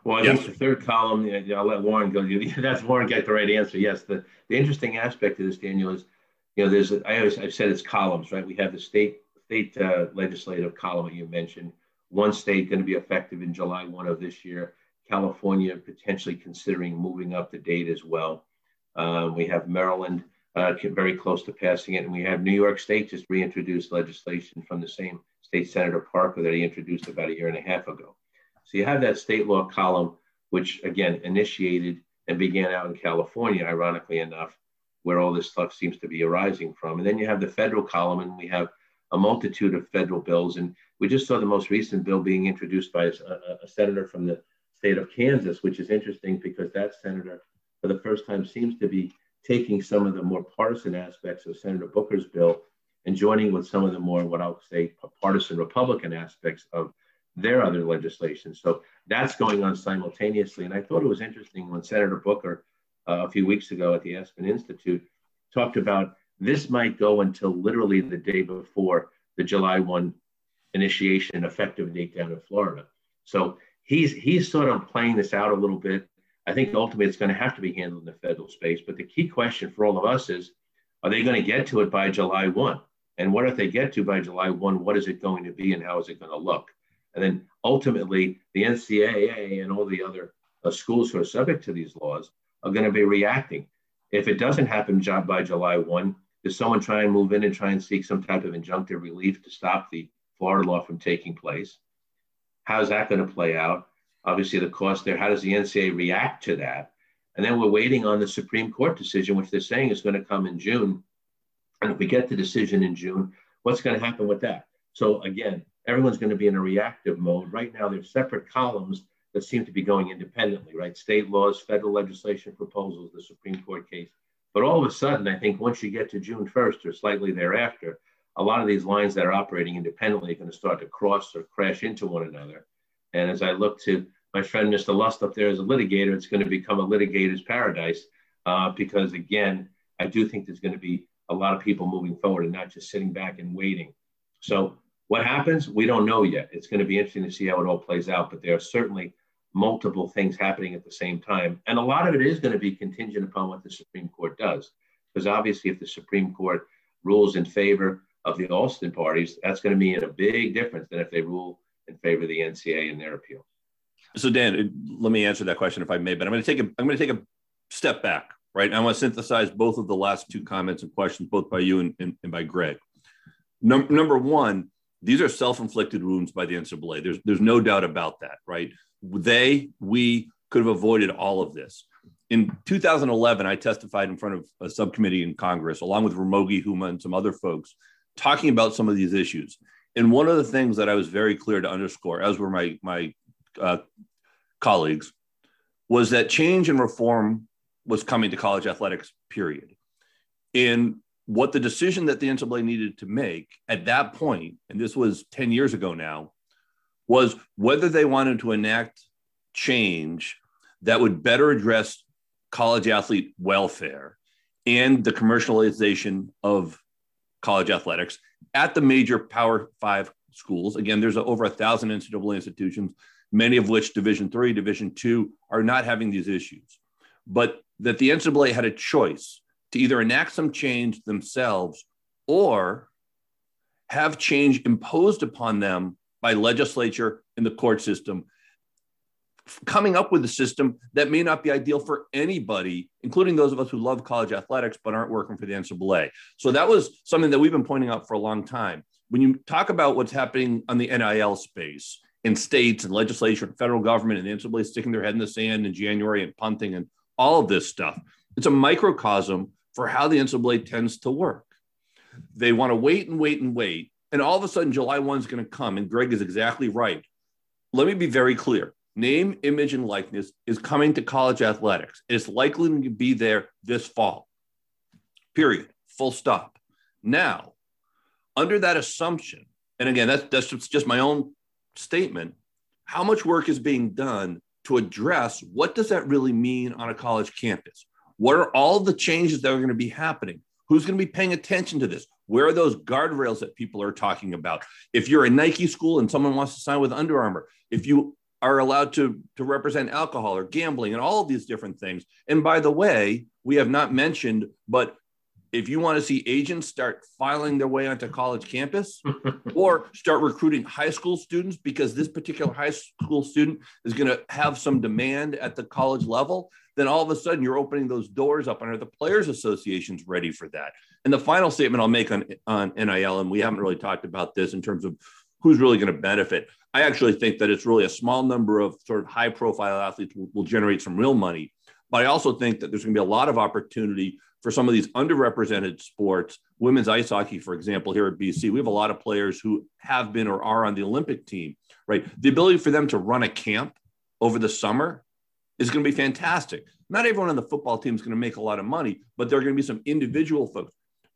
Well, I yes. think the third column, yeah, I'll let Warren go. That's Warren get the right answer. Yes. The, the interesting aspect of this, Daniel, is, you know, there's, I always, I've said it's columns, right? We have the state, state uh, legislative column that you mentioned. One state going to be effective in July 1 of this year. California potentially considering moving up the date as well. Uh, we have Maryland uh, very close to passing it, and we have New York State just reintroduced legislation from the same state Senator Parker that he introduced about a year and a half ago. So you have that state law column, which again initiated and began out in California, ironically enough, where all this stuff seems to be arising from. And then you have the federal column, and we have a multitude of federal bills. And we just saw the most recent bill being introduced by a, a senator from the state of Kansas, which is interesting because that senator, for the first time, seems to be taking some of the more partisan aspects of Senator Booker's bill and joining with some of the more, what I'll say, partisan Republican aspects of their other legislation. So that's going on simultaneously. And I thought it was interesting when Senator Booker uh, a few weeks ago at the Aspen Institute talked about this might go until literally the day before the July 1 initiation effective date down in Florida. So he's he's sort of playing this out a little bit. I think ultimately it's going to have to be handled in the federal space. But the key question for all of us is, are they going to get to it by July 1? And what if they get to by July 1, what is it going to be and how is it going to look? And then ultimately, the NCAA and all the other uh, schools who are subject to these laws are going to be reacting. If it doesn't happen by July 1, does someone try and move in and try and seek some type of injunctive relief to stop the Florida law from taking place? How's that going to play out? Obviously, the cost there. How does the NCAA react to that? And then we're waiting on the Supreme Court decision, which they're saying is going to come in June. And if we get the decision in June, what's going to happen with that? So again, everyone's going to be in a reactive mode. Right now, there's separate columns that seem to be going independently, right? State laws, federal legislation proposals, the Supreme Court case. But all of a sudden, I think once you get to June 1st or slightly thereafter, a lot of these lines that are operating independently are going to start to cross or crash into one another. And as I look to my friend Mr. Lust up there as a litigator, it's going to become a litigator's paradise uh, because, again, I do think there's going to be a lot of people moving forward and not just sitting back and waiting. So what happens? We don't know yet. It's going to be interesting to see how it all plays out, but there are certainly multiple things happening at the same time. And a lot of it is going to be contingent upon what the Supreme Court does. Because obviously, if the Supreme Court rules in favor of the Alston parties, that's going to mean a big difference than if they rule in favor of the NCA in their appeal. So, Dan, let me answer that question if I may. But I'm going to take a I'm going to take a step back, right? I want to synthesize both of the last two comments and questions, both by you and, and, and by Gregg. Num- number one, these are self-inflicted wounds by the NCAA. There's there's no doubt about that, right? They, we could have avoided all of this. In 2011, I testified in front of a subcommittee in Congress, along with Ramogi Huma and some other folks, talking about some of these issues. And one of the things that I was very clear to underscore, as were my my uh, colleagues, was that change and reform was coming to college athletics. Period. And what the decision that the NCAA needed to make at that point, and this was 10 years ago now, was whether they wanted to enact change that would better address college athlete welfare and the commercialization of college athletics at the major Power Five schools. Again, there's over a thousand NCAA institutions, many of which Division Three, Division Two are not having these issues, but that the NCAA had a choice to either enact some change themselves or have change imposed upon them by legislature and the court system coming up with a system that may not be ideal for anybody, including those of us who love college athletics but aren't working for the NCAA. So that was something that we've been pointing out for a long time. When you talk about what's happening on the NIL space in states and legislature and federal government and the NCAA sticking their head in the sand in January and punting and all of this stuff, it's a microcosm for how the NCAA tends to work. They want to wait and wait and wait. And all of a sudden, July 1 is going to come. And Gregg is exactly right. Let me be very clear name, image, and likeness is coming to college athletics. It's likely to be there this fall. Period. Full stop. Now, under that assumption, and again, that's, that's just my own statement, how much work is being done to address what does that really mean on a college campus? What are all the changes that are going to be happening? Who's going to be paying attention to this? Where are those guardrails that people are talking about? If you're a Nike school and someone wants to sign with Under Armour, if you are allowed to, to represent alcohol or gambling and all of these different things. And by the way, we have not mentioned, but if you want to see agents start filing their way onto college campus or start recruiting high school students because this particular high school student is going to have some demand at the college level, then all of a sudden you're opening those doors up and are the players associations ready for that. And the final statement I'll make on, on NIL, and we haven't really talked about this in terms of who's really going to benefit. I actually think that it's really a small number of sort of high profile athletes will, will generate some real money. But I also think that there's going to be a lot of opportunity for some of these underrepresented sports, women's ice hockey, for example, here at BC, we have a lot of players who have been or are on the Olympic team, right? The ability for them to run a camp over the summer is going to be fantastic. Not everyone on the football team is going to make a lot of money, but there are going to be some individual folks,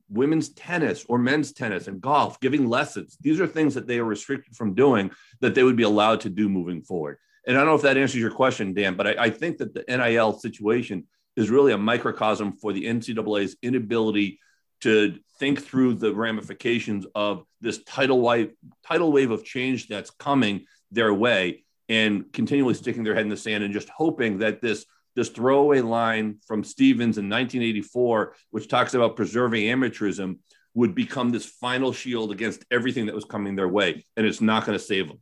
women's tennis or men's tennis and golf, giving lessons. These are things that they are restricted from doing that they would be allowed to do moving forward. And I don't know if that answers your question, Dan, but I, I think that the NIL situation is really a microcosm for the NCAA's inability to think through the ramifications of this tidal wave, tidal wave of change that's coming their way and continually sticking their head in the sand and just hoping that this this throwaway line from Stevens in 1984, which talks about preserving amateurism, would become this final shield against everything that was coming their way, and it's not going to save them.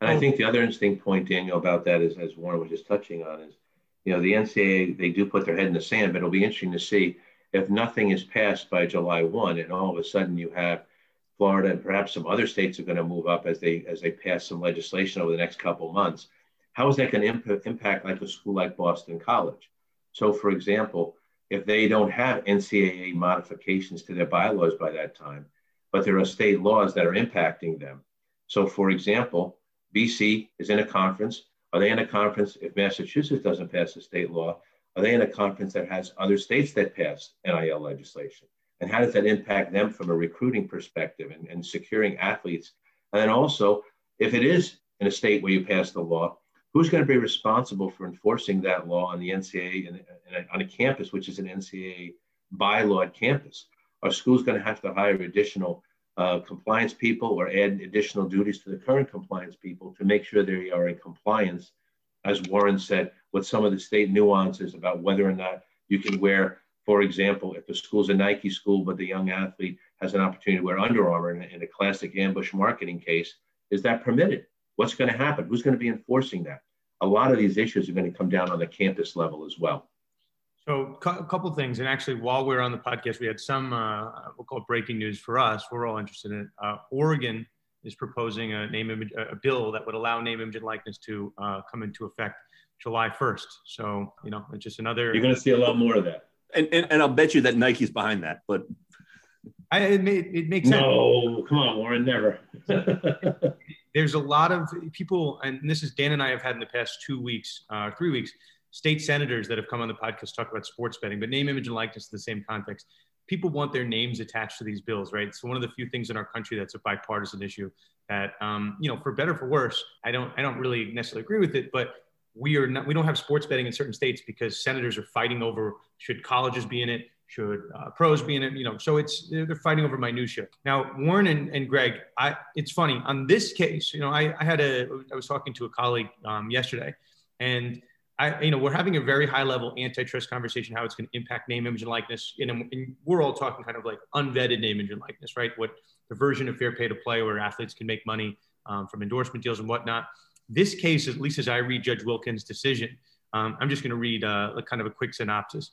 And I think the other interesting point, Daniel, about that is, as Warren was just touching on, is you know, the NCAA, they do put their head in the sand, but it'll be interesting to see if nothing is passed by July 1 and all of a sudden you have Florida and perhaps some other states are going to move up as they as they pass some legislation over the next couple months. How is that going to imp- impact like a school like Boston College? So, for example, if they don't have NCAA modifications to their bylaws by that time, but there are state laws that are impacting them. So, for example, BC is in a conference are they in a conference, if Massachusetts doesn't pass a state law, are they in a conference that has other states that pass NIL legislation? And how does that impact them from a recruiting perspective and, and securing athletes? And then also, if it is in a state where you pass the law, who's going to be responsible for enforcing that law on the NCAA and, and on a campus, which is an NCAA bylaw campus? Are schools going to have to hire additional uh, compliance people or add additional duties to the current compliance people to make sure they are in compliance, as Warren said, with some of the state nuances about whether or not you can wear, for example, if the school's a Nike school, but the young athlete has an opportunity to wear Under Armour in, in a classic ambush marketing case, is that permitted? What's going to happen? Who's going to be enforcing that? A lot of these issues are going to come down on the campus level as well. So a couple of things, and actually, while we are on the podcast, we had some uh, we'll call it breaking news for us. We're all interested in it. Uh, Oregon is proposing a name image, a bill that would allow name, image, and likeness to uh, come into effect July 1st. So you know, it's just another. You're going to see a lot more of that. And, and, and I'll bet you that Nike's behind that, but I, it, may, it makes sense. No, come on, Warren, never. There's a lot of people, and this is Dan and I have had in the past two weeks, uh, three weeks state senators that have come on the podcast talk about sports betting, but name, image, and likeness in the same context. People want their names attached to these bills, right? So one of the few things in our country that's a bipartisan issue that, um, you know, for better for worse, I don't, I don't really necessarily agree with it, but we are not, we don't have sports betting in certain states because senators are fighting over should colleges be in it, should uh, pros be in it, you know. So it's they're fighting over minutia. Now Warren and, and Greg, I it's funny on this case. You know, I, I had a I was talking to a colleague um, yesterday, and I, you know, we're having a very high level antitrust conversation, how it's going to impact name, image, and likeness. You know, and we're all talking kind of like unvetted name, image, and likeness, right? What the version of fair pay to play where athletes can make money um, from endorsement deals and whatnot. This case, at least as I read Judge Wilken's decision, um, I'm just going to read uh, kind of a quick synopsis.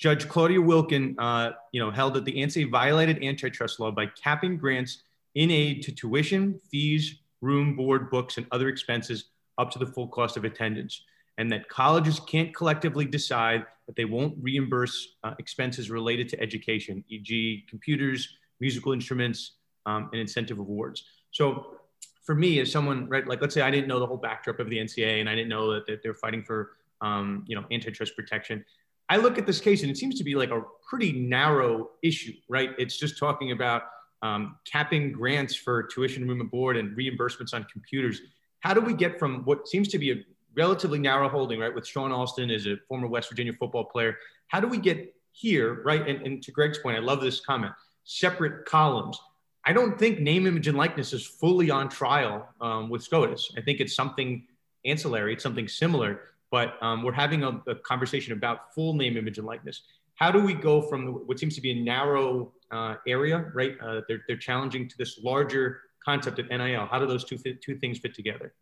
Judge Claudia Wilken, uh, you know, held that the NCAA violated antitrust law by capping grants in aid to tuition, fees, room, board, books, and other expenses up to the full cost of attendance and that colleges can't collectively decide that they won't reimburse uh, expenses related to education, e.g., computers, musical instruments, um, and incentive awards. So, for me, as someone, right, like let's say I didn't know the whole backdrop of the nca and I didn't know that, that they're fighting for, um, you know, antitrust protection. I look at this case and it seems to be like a pretty narrow issue, right? It's just talking about um, capping grants for tuition, room and board, and reimbursements on computers. How do we get from what seems to be a relatively narrow holding, right? With Shawne Alston as a former West Virginia football player. How do we get here, right? And, and to Gregg's point, I love this comment. separate columns. I don't think name, image, and likeness is fully on trial um, with SCOTUS. I think it's something ancillary, it's something similar, but um, we're having a, a, conversation about full name, image, and likeness. How do we go from what seems to be a narrow uh, area, right? Uh, they're, they're challenging to this larger concept of NIL. How do those two, fit, two things fit together?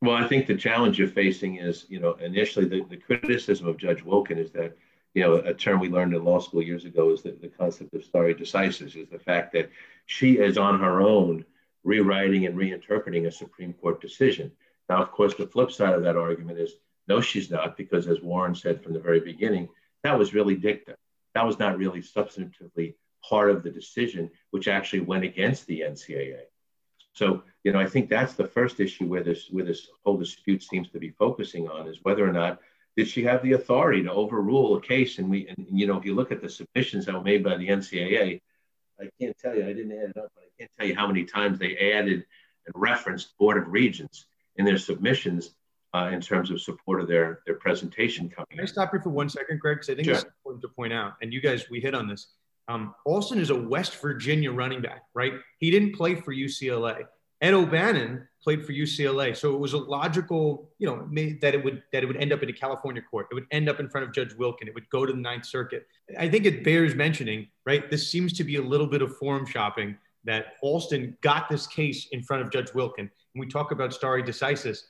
Well, I think the challenge you're facing is, you know, initially the, the criticism of Judge Wilken is that, you know, a term we learned in law school years ago is the concept of stare decisis, is the fact that she is on her own rewriting and reinterpreting a Supreme Court decision. Now, of course, the flip side of that argument is no, she's not, because as Warren said from the very beginning, that was really dicta. That was not really substantively part of the decision, which actually went against the NCAA. So, you know, I think that's the first issue where this where this whole dispute seems to be focusing on is whether or not did she have the authority to overrule a case? And we, and, you know, if you look at the submissions that were made by the NCAA, I can't tell you, I didn't add it up, but I can't tell you how many times they added and referenced Board of Regents in their submissions uh, in terms of support of their their presentation coming. Can I stop you for one second, Gregg? Because I think sure. it's important to point out, and you guys, we hit on this. Um, Alston is a West Virginia running back, right? He didn't play for UCLA. Ed O'Bannon played for UCLA, so it was a logical, you know, that it would that it would end up in a California court. It would end up in front of Judge Wilken. It would go to the Ninth Circuit. I think it bears mentioning, right? This seems to be a little bit of forum shopping that Alston got this case in front of Judge Wilken. And we talk about stare decisis.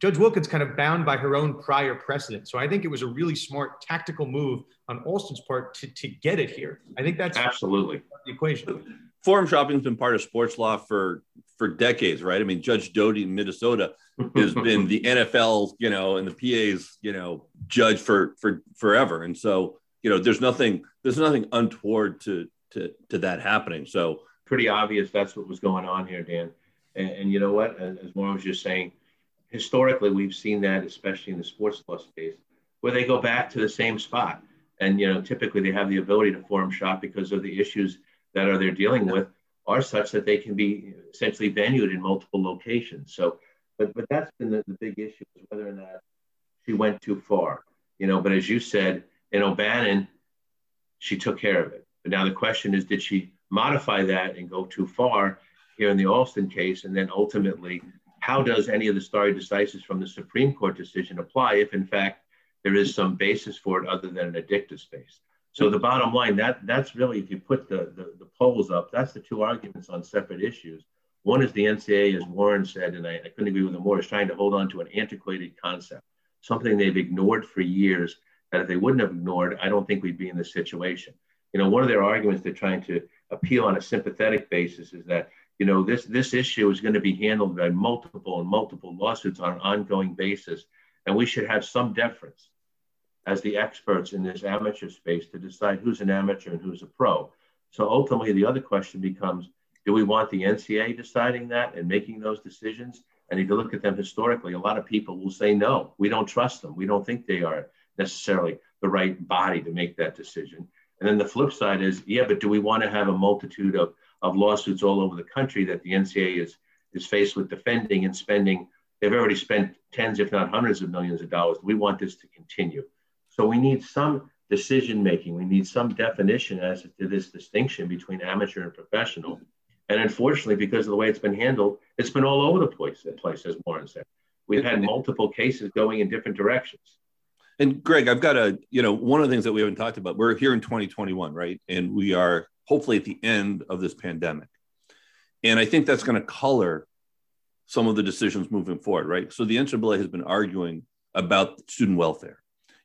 Judge Wilken's kind of bound by her own prior precedent. So I think it was a really smart tactical move on Alston's part to, to get it here. I think that's absolutely the equation. Forum shopping's been part of sports law for for decades, right? I mean, Judge Doty in Minnesota has been the NFL, you know, and the PA's, you know, judge for for forever. And so, you know, there's nothing there's nothing untoward to to to that happening. So pretty obvious that's what was going on here, Dan. And, and you know what? As Maura was just saying, historically, we've seen that, especially in the sports law space, where they go back to the same spot. And, you know, typically they have the ability to forum shop because of the issues that are they're dealing with are such that they can be essentially venued in multiple locations. So, but, but that's been the, the big issue is whether or not she went too far, you know, but as you said, in O'Bannon, she took care of it. But now the question is, did she modify that and go too far here in the Alston case? And then ultimately how does any of the stare decisis from the Supreme Court decision apply if, in fact, there is some basis for it other than an addictive space? So the bottom line, that that's really, if you put the, the, the polls up, that's the two arguments on separate issues. One is the NCA, as Warren said, and I, I couldn't agree with him more, is trying to hold on to an antiquated concept, something they've ignored for years, that if they wouldn't have ignored, I don't think we'd be in this situation. You know, one of their arguments they're trying to appeal on a sympathetic basis is that you know, this, this issue is going to be handled by multiple and multiple lawsuits on an ongoing basis. And we should have some deference as the experts in this amateur space to decide who's an amateur and who's a pro. So ultimately, the other question becomes do we want the NCA deciding that and making those decisions? And if you look at them historically, a lot of people will say, no, we don't trust them. We don't think they are necessarily the right body to make that decision. And then the flip side is, yeah, but do we want to have a multitude of of lawsuits all over the country that the NCA is is faced with defending and spending. They've already spent tens, if not hundreds of millions of dollars. We want this to continue. So we need some decision making. We need some definition as to this distinction between amateur and professional. And unfortunately, because of the way it's been handled, it's been all over the place, place as Warren said. We've had multiple cases going in different directions. And Gregg, I've got a, you know, one of the things that we haven't talked about, we're here in 2021, right? And we are hopefully at the end of this pandemic. And I think that's going to color some of the decisions moving forward, right? So the NCAA has been arguing about student welfare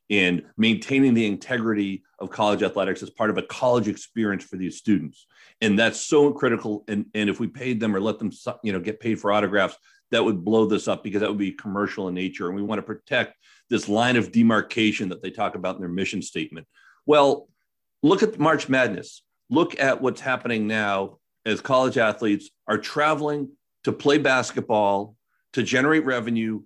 and maintaining the integrity of college athletics as part of a college experience for these students. And that's so critical. And, and if we paid them or let them, you know, get paid for autographs, that would blow this up because that would be commercial in nature. And we want to protect this line of demarcation that they talk about in their mission statement. Well, look at March Madness look at what's happening now as college athletes are traveling to play basketball to generate revenue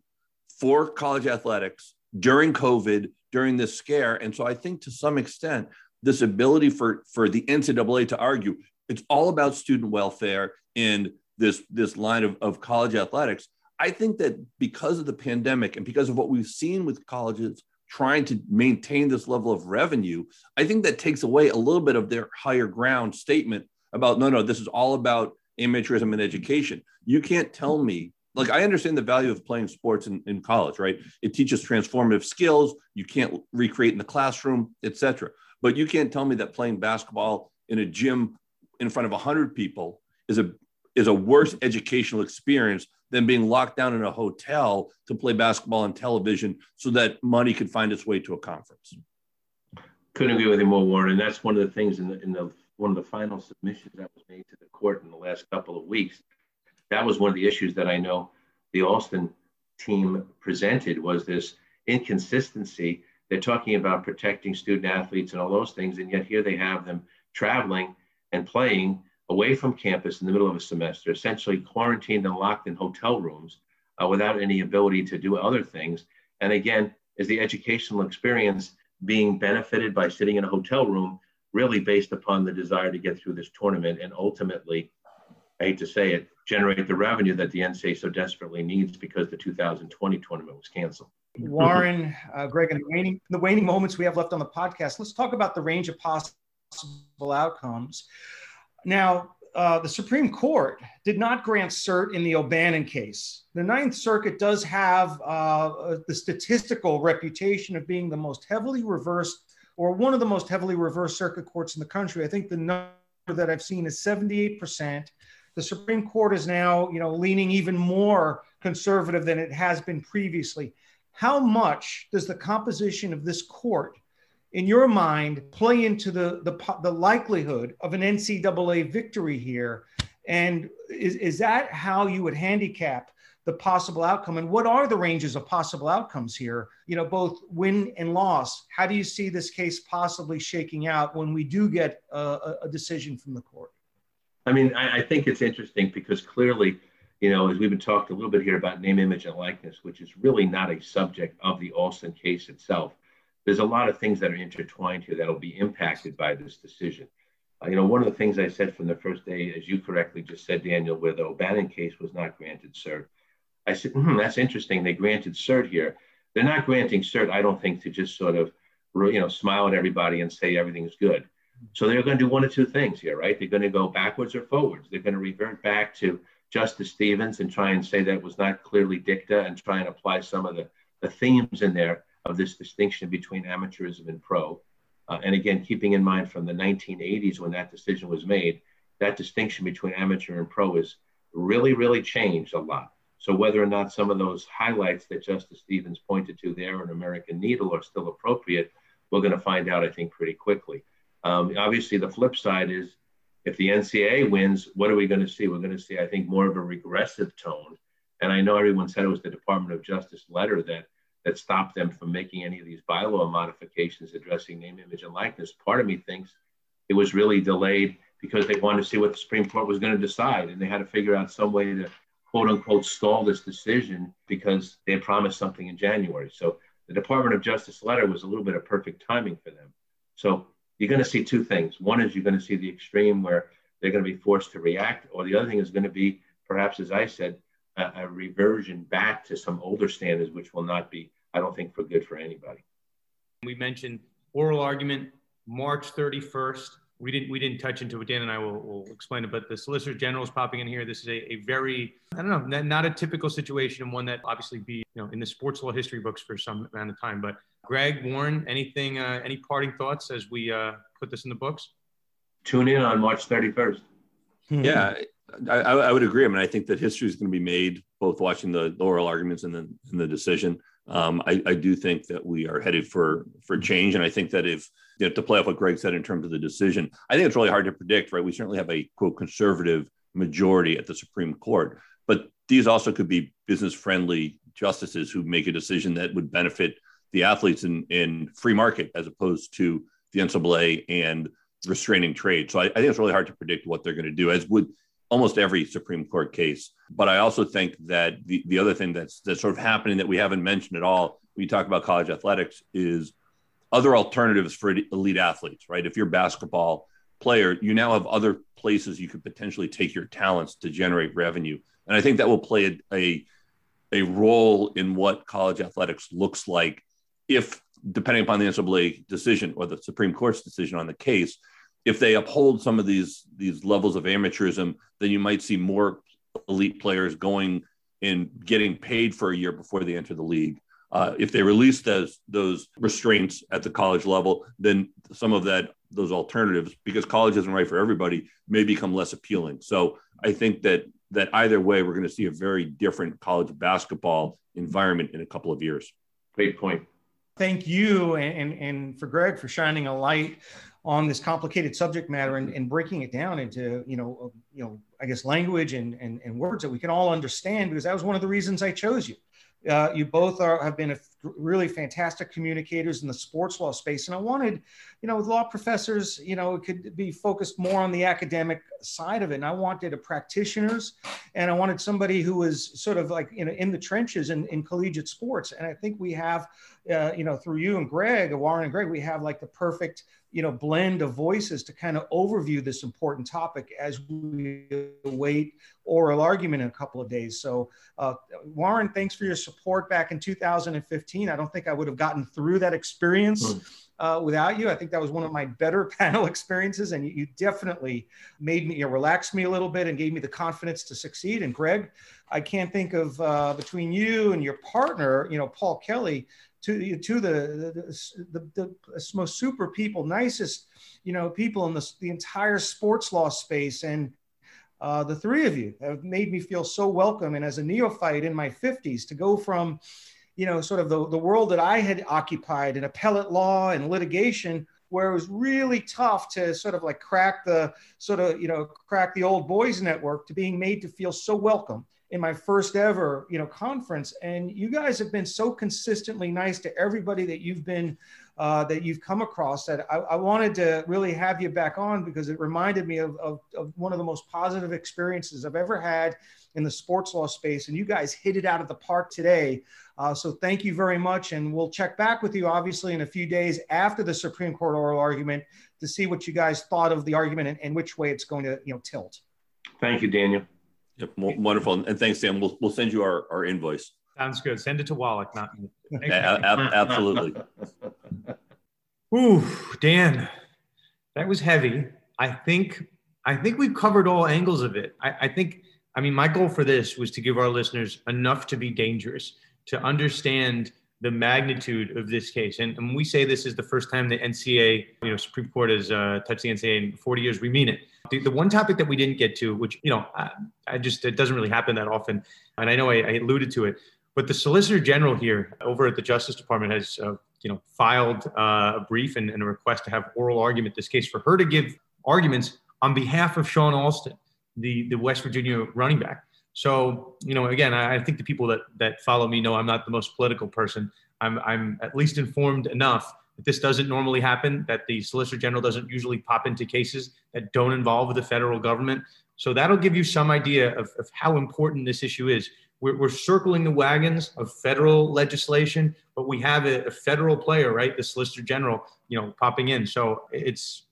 for college athletics during COVID, during this scare. And so I think to some extent, this ability for, for the NCAA to argue it's all about student welfare in this, this line of, of college athletics. I think that because of the pandemic and because of what we've seen with colleges trying to maintain this level of revenue, I think that takes away a little bit of their higher ground statement about no, no, this is all about amateurism and education. You can't tell me like I understand the value of playing sports in, in college, right? It teaches transformative skills. You can't recreate in the classroom, etc. But you can't tell me that playing basketball in a gym in front of 100 people is a is a worse educational experience than being locked down in a hotel to play basketball on television so that money could find its way to a conference. Couldn't agree with you more, Warren. And that's one of the things in the, in the one of the final submissions that was made to the court in the last couple of weeks. That was one of the issues that I know the Alston team presented was this inconsistency. They're talking about protecting student athletes and all those things, and yet here they have them traveling and playing away from campus in the middle of a semester, essentially quarantined and locked in hotel rooms uh, without any ability to do other things. And again, is the educational experience being benefited by sitting in a hotel room really based upon the desire to get through this tournament and ultimately, I hate to say it, generate the revenue that the NCAA so desperately needs because the 2020 tournament was canceled. Warren, uh, Gregg, in the, waning, the waning moments we have left on the podcast, let's talk about the range of possible outcomes. Now, uh, the Supreme Court did not grant cert in the O'Bannon case. The Ninth Circuit does have uh, the statistical reputation of being the most heavily reversed or one of the most heavily reversed circuit courts in the country. I think the number that I've seen is 78%. The Supreme Court is now, you know, leaning even more conservative than it has been previously. How much does the composition of this court in your mind play into the, the, the likelihood of an NCAA victory here? And is, is that how you would handicap the possible outcome? And what are the ranges of possible outcomes here? You know, both win and loss. How do you see this case possibly shaking out when we do get a, a decision from the court? I mean, I, I think it's interesting because clearly, you know, as we've been talking a little bit here about name, image, and likeness, which is really not a subject of the Alston case itself there's a lot of things that are intertwined here that'll be impacted by this decision. Uh, you know, one of the things I said from the first day, as you correctly just said, Daniel, where the O'Bannon case was not granted cert, I said, hmm, that's interesting. They granted cert here. They're not granting cert, I don't think, to just sort of, you know, smile at everybody and say everything's good. So they're going to do one of two things here, right? They're going to go backwards or forwards. They're going to revert back to Justice Stevens and try and say that was not clearly dicta and try and apply some of the, the themes in there of this distinction between amateurism and pro. Uh, and again, keeping in mind from the 1980s when that decision was made, that distinction between amateur and pro is really, really changed a lot. So whether or not some of those highlights that Justice Stevens pointed to there in American Needle are still appropriate, we're going to find out, I think, pretty quickly. Um, obviously, the flip side is if the NCAA wins, what are we going to see? We're going to see, I think, more of a regressive tone. And I know everyone said it was the Department of Justice letter that that stopped them from making any of these bylaw modifications addressing name, image, and likeness. Part of me thinks it was really delayed because they wanted to see what the Supreme Court was going to decide, and they had to figure out some way to quote unquote stall this decision because they promised something in January. So the Department of Justice letter was a little bit of perfect timing for them. So you're going to see two things. One is you're going to see the extreme where they're going to be forced to react, or the other thing is going to be, perhaps as I said, a, a reversion back to some older standards, which will not be, I don't think, for good for anybody. We mentioned oral argument March 31st. We didn't we didn't touch into it. Dan and I will, will explain it, but the Solicitor General is popping in here. This is a, a very I don't know not, not a typical situation, and one that obviously be you know in the sports law history books for some amount of time. But Gregg Warren, anything uh, any parting thoughts as we uh, put this in the books? Tune in on March 31st. Yeah, I, I, would agree. I mean, I think that history is going to be made both watching the oral arguments and then the decision. Um, I, I, do think that we are headed for for change, and I think that if you know, to play off what Gregg said in terms of the decision, I think it's really hard to predict. Right? We certainly have a quote conservative majority at the Supreme Court, but these also could be business friendly justices who make a decision that would benefit the athletes in in free market as opposed to the NCAA and restraining trade. So I, I think it's really hard to predict what they're going to do, as would almost every Supreme Court case. But I also think that the, the other thing that's that's sort of happening that we haven't mentioned at all when you talk about college athletics is other alternatives for elite athletes, right? If you're a basketball player, you now have other places you could potentially take your talents to generate revenue. And I think that will play a, a, a role in what college athletics looks like if, depending upon the NCAA decision or the Supreme Court's decision on the case, if they uphold some of these these levels of amateurism, then you might see more elite players going and getting paid for a year before they enter the league. Uh, if they release those those restraints at the college level, then some of that those alternatives, because college isn't right for everybody, may become less appealing. So I think that that either way, we're going to see a very different college basketball environment in a couple of years. Great point. Thank you and, and, and for Gregg for shining a light on this complicated subject matter and, and breaking it down into you know you know I guess language and, and and words that we can all understand because that was one of the reasons I chose you. Uh, you both are have been a, really fantastic communicators in the sports law space, and I wanted, you know, with law professors, you know, it could be focused more on the academic side of it. And I wanted a practitioners, and I wanted somebody who was sort of like you know in the trenches in, in collegiate sports. And I think we have, uh, you know, through you and Gregg, Warren and Gregg, we have like the perfect you know blend of voices to kind of overview this important topic as we await oral argument in a couple of days. So uh, warren thanks for your support back in 2015 i don't think i would have gotten through that experience mm. uh, without you. I think that was one of my better panel experiences and you, you definitely made me you know, relax me a little bit and gave me the confidence to succeed. And gregg i can't think of uh, between you and your partner you know paul kelly to to the the, the, the most super people, nicest you know people in the, the entire sports law space, and uh, the three of you have made me feel so welcome. And as a neophyte in my 50s, to go from you know sort of the, the world that I had occupied in appellate law and litigation where it was really tough to sort of like crack the sort of you know crack the old boys network to being made to feel so welcome in my first ever you know conference and you guys have been so consistently nice to everybody that you've been uh, that you've come across that I, I, wanted to really have you back on because it reminded me of, of, of, one of the most positive experiences I've ever had in the sports law space. And you guys hit it out of the park today. Uh, so thank you very much. And we'll check back with you, obviously, in a few days after the Supreme Court oral argument to see what you guys thought of the argument and, and which way it's going to you know, tilt. Thank you, Daniel. Yep, wonderful. And thanks, Sam. We'll, we'll send you our, our invoice. Sounds good. Send it to Wallach, not me. absolutely. Ooh, Dan, that was heavy. I think I think we've covered all angles of it. I, I think I mean my goal for this was to give our listeners enough to be dangerous, to understand the magnitude of this case. And, and we say this is the first time the NCA, you know, Supreme Court has uh, touched the NCA in 40 years, we mean it. The, the one topic that we didn't get to, which, you know, I, I just, it doesn't really happen that often. And I know I, I, alluded to it, but the Solicitor General here over at the Justice Department has, uh, you know, filed uh, a brief and, and a request to have oral argument this case for her to give arguments on behalf of Shawne Alston, the, the West Virginia running back. So, you know, again, I, I think the people that, that follow me know I'm not the most political person. I'm, I'm at least informed enough that this doesn't normally happen, that the Solicitor General doesn't usually pop into cases that don't involve the federal government. So that'll give you some idea of, of how important this issue is. We're, we're circling the wagons of federal legislation, but we have a, a federal player, right? The Solicitor General, you know, popping in. So it's,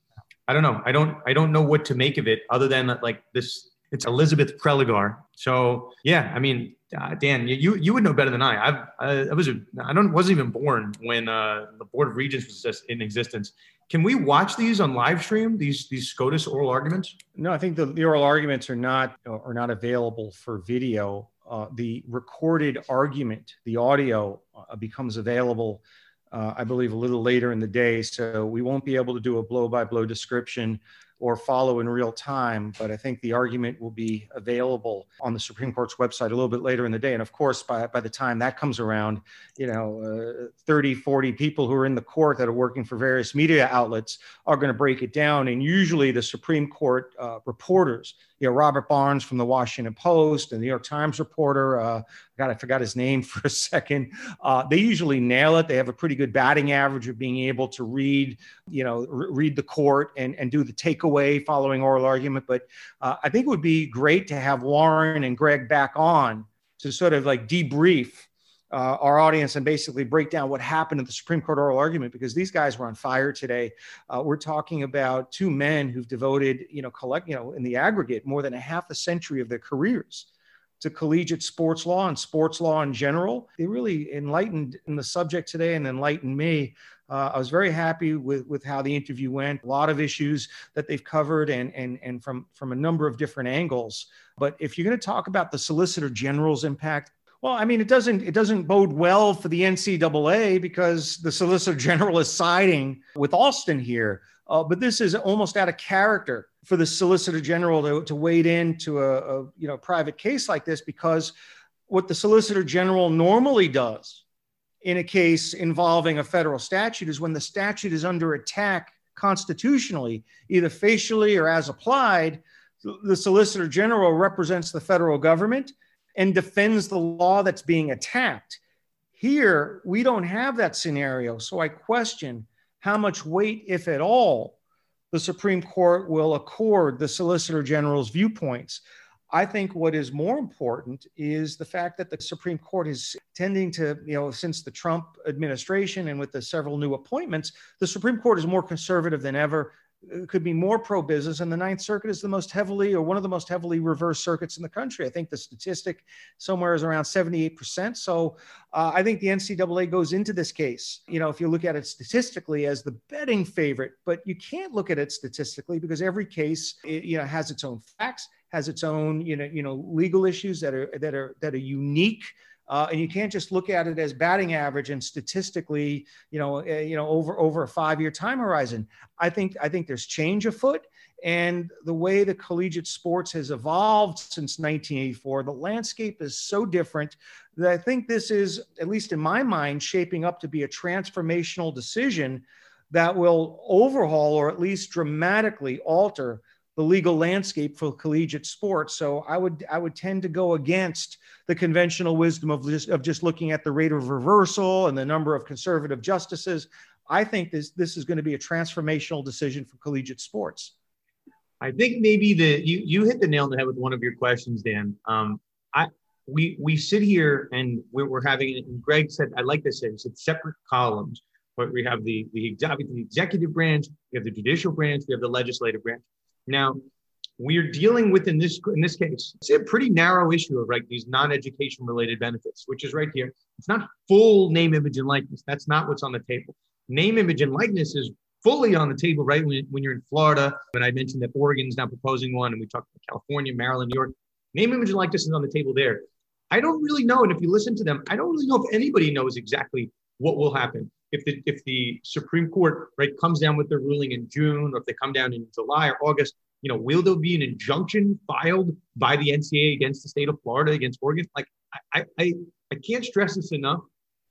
I don't know. I don't, I don't know what to make of it other than that like this it's Elizabeth Prelogar. So yeah, I mean, uh, Dan, you you would know better than I. I've, I, I was a, I don't wasn't even born when uh, the Board of Regents was just in existence. Can we watch these on live stream? These these SCOTUS oral arguments? No, I think the, the oral arguments are not are not available for video. Uh, the recorded argument, the audio, uh, becomes available. Uh, I believe a little later in the day, so we won't be able to do a blow by blow description or follow in real time. But I think the argument will be available on the Supreme Court's website a little bit later in the day. And of course, by, by the time that comes around, you know, uh, 30, 40 people who are in the court that are working for various media outlets are going to break it down. And usually the Supreme Court uh, reporters you know, Robert Barnes from the Washington Post, and New York Times reporter. Uh, God, I forgot his name for a second. Uh, they usually nail it. They have a pretty good batting average of being able to read, you know, read the court and, and do the takeaway following oral argument. But uh, I think it would be great to have Warren and Gregg back on to sort of like debrief uh, our audience and basically break down what happened at the Supreme Court oral argument because these guys were on fire today. Uh, we're talking about two men who've devoted, you know, collect, you know, in the aggregate, more than a half a century of their careers to collegiate sports law and sports law in general. They really enlightened in the subject today and enlightened me Uh, I was very happy with, with how the interview went. A lot of issues that they've covered and, and, and from, from a number of different angles. But if you're going to talk about the Solicitor General's impact, well, I mean, it doesn't it doesn't bode well for the NCAA because the Solicitor General is siding with Alston here. Uh, but this is almost out of character for the Solicitor General to, to wade into a, a you know private case like this because what the Solicitor General normally does in a case involving a federal statute is when the statute is under attack constitutionally, either facially or as applied, the Solicitor General represents the federal government and defends the law that's being attacked. Here, we don't have that scenario. So I question how much weight, if at all, the Supreme Court will accord the Solicitor General's viewpoints. I think what is more important is the fact that the Supreme Court is tending to, you know, since the Trump administration and with the several new appointments, the Supreme Court is more conservative than ever could be more pro business, and the Ninth Circuit is the most heavily or one of the most heavily reversed circuits in the country. I think the statistic somewhere is around 78%. So uh, I think the NCAA goes into this case, you know, if you look at it statistically as the betting favorite, but you can't look at it statistically because every case, it, you know, has its own facts, has its own, you know, you know, legal issues that are that are that are unique uh, and you can't just look at it as batting average and statistically, you know, uh, you know, over over a five-year time horizon. I think I think there's change afoot, and the way the collegiate sports has evolved since 1984, the landscape is so different that I think this is, at least in my mind, shaping up to be a transformational decision that will overhaul or at least dramatically alter the legal landscape for collegiate sports. So I would I would tend to go against the conventional wisdom of just, of just looking at the rate of reversal and the number of conservative justices. I think this this is going to be a transformational decision for collegiate sports. I think maybe the you you hit the nail on the head with one of your questions, Dan. Um, I we we sit here and we're, we're having and Gregg said I like this. It's separate columns, but we have the the, the executive branch, we have the judicial branch, we have the legislative branch now, we're dealing with in this in this case, it's a pretty narrow issue of right these non-education related benefits, which is right here. It's not full name, image, and likeness. That's not what's on the table. Name, image, and likeness is fully on the table, right? When, when you're in Florida, and I mentioned that Oregon's now proposing one, and we talked about California, Maryland, New York. Name, image, and likeness is on the table there. I don't really know, and if you listen to them, I don't really know if anybody knows exactly what will happen if the if the Supreme Court right comes down with their ruling in June, or if they come down in July or August, you know, will there be an injunction filed by the NCAA against the state of Florida against Oregon? Like, I I I can't stress this enough.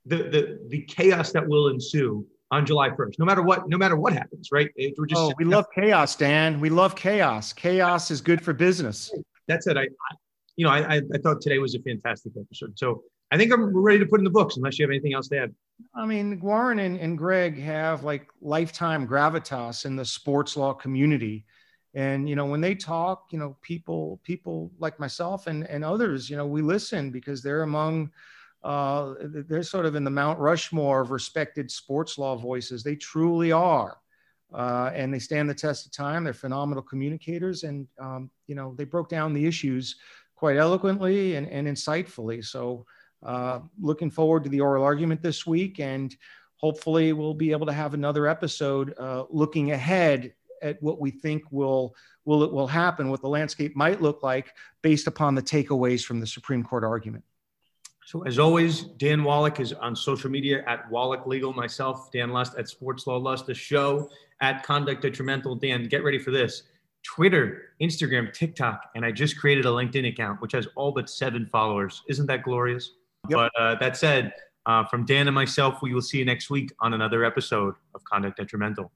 The the the chaos that will ensue on July 1st, no matter what, no matter what happens, right? We're just oh, we love chaos, Dan. We love chaos. Chaos is good for business. That's it. I, I you know, I, I thought today was a fantastic episode. So I think I'm ready to put in the books unless you have anything else to add. I mean, Warren and, and Gregg have like lifetime gravitas in the sports law community. And, you know, when they talk, you know, people, people like myself and, and others, you know, we listen because they're among, uh, they're sort of in the Mount Rushmore of respected sports law voices. They truly are. Uh, and they stand the test of time. They're phenomenal communicators. And, um, you know, they broke down the issues quite eloquently and, and insightfully. So, uh, looking forward to the oral argument this week, and hopefully we'll be able to have another episode uh, looking ahead at what we think will will it will happen, what the landscape might look like based upon the takeaways from the Supreme Court argument. So as always, Dan Wallach is on social media at Wallach Legal. Myself, Dan Lust at Sports Law Lust. The show at Conduct Detrimental. Dan, get ready for this. Twitter, Instagram, TikTok, and I just created a LinkedIn account which has all but seven followers. Isn't that glorious? Yep. But uh, that said, uh, from Dan and myself, we will see you next week on another episode of Conduct Detrimental.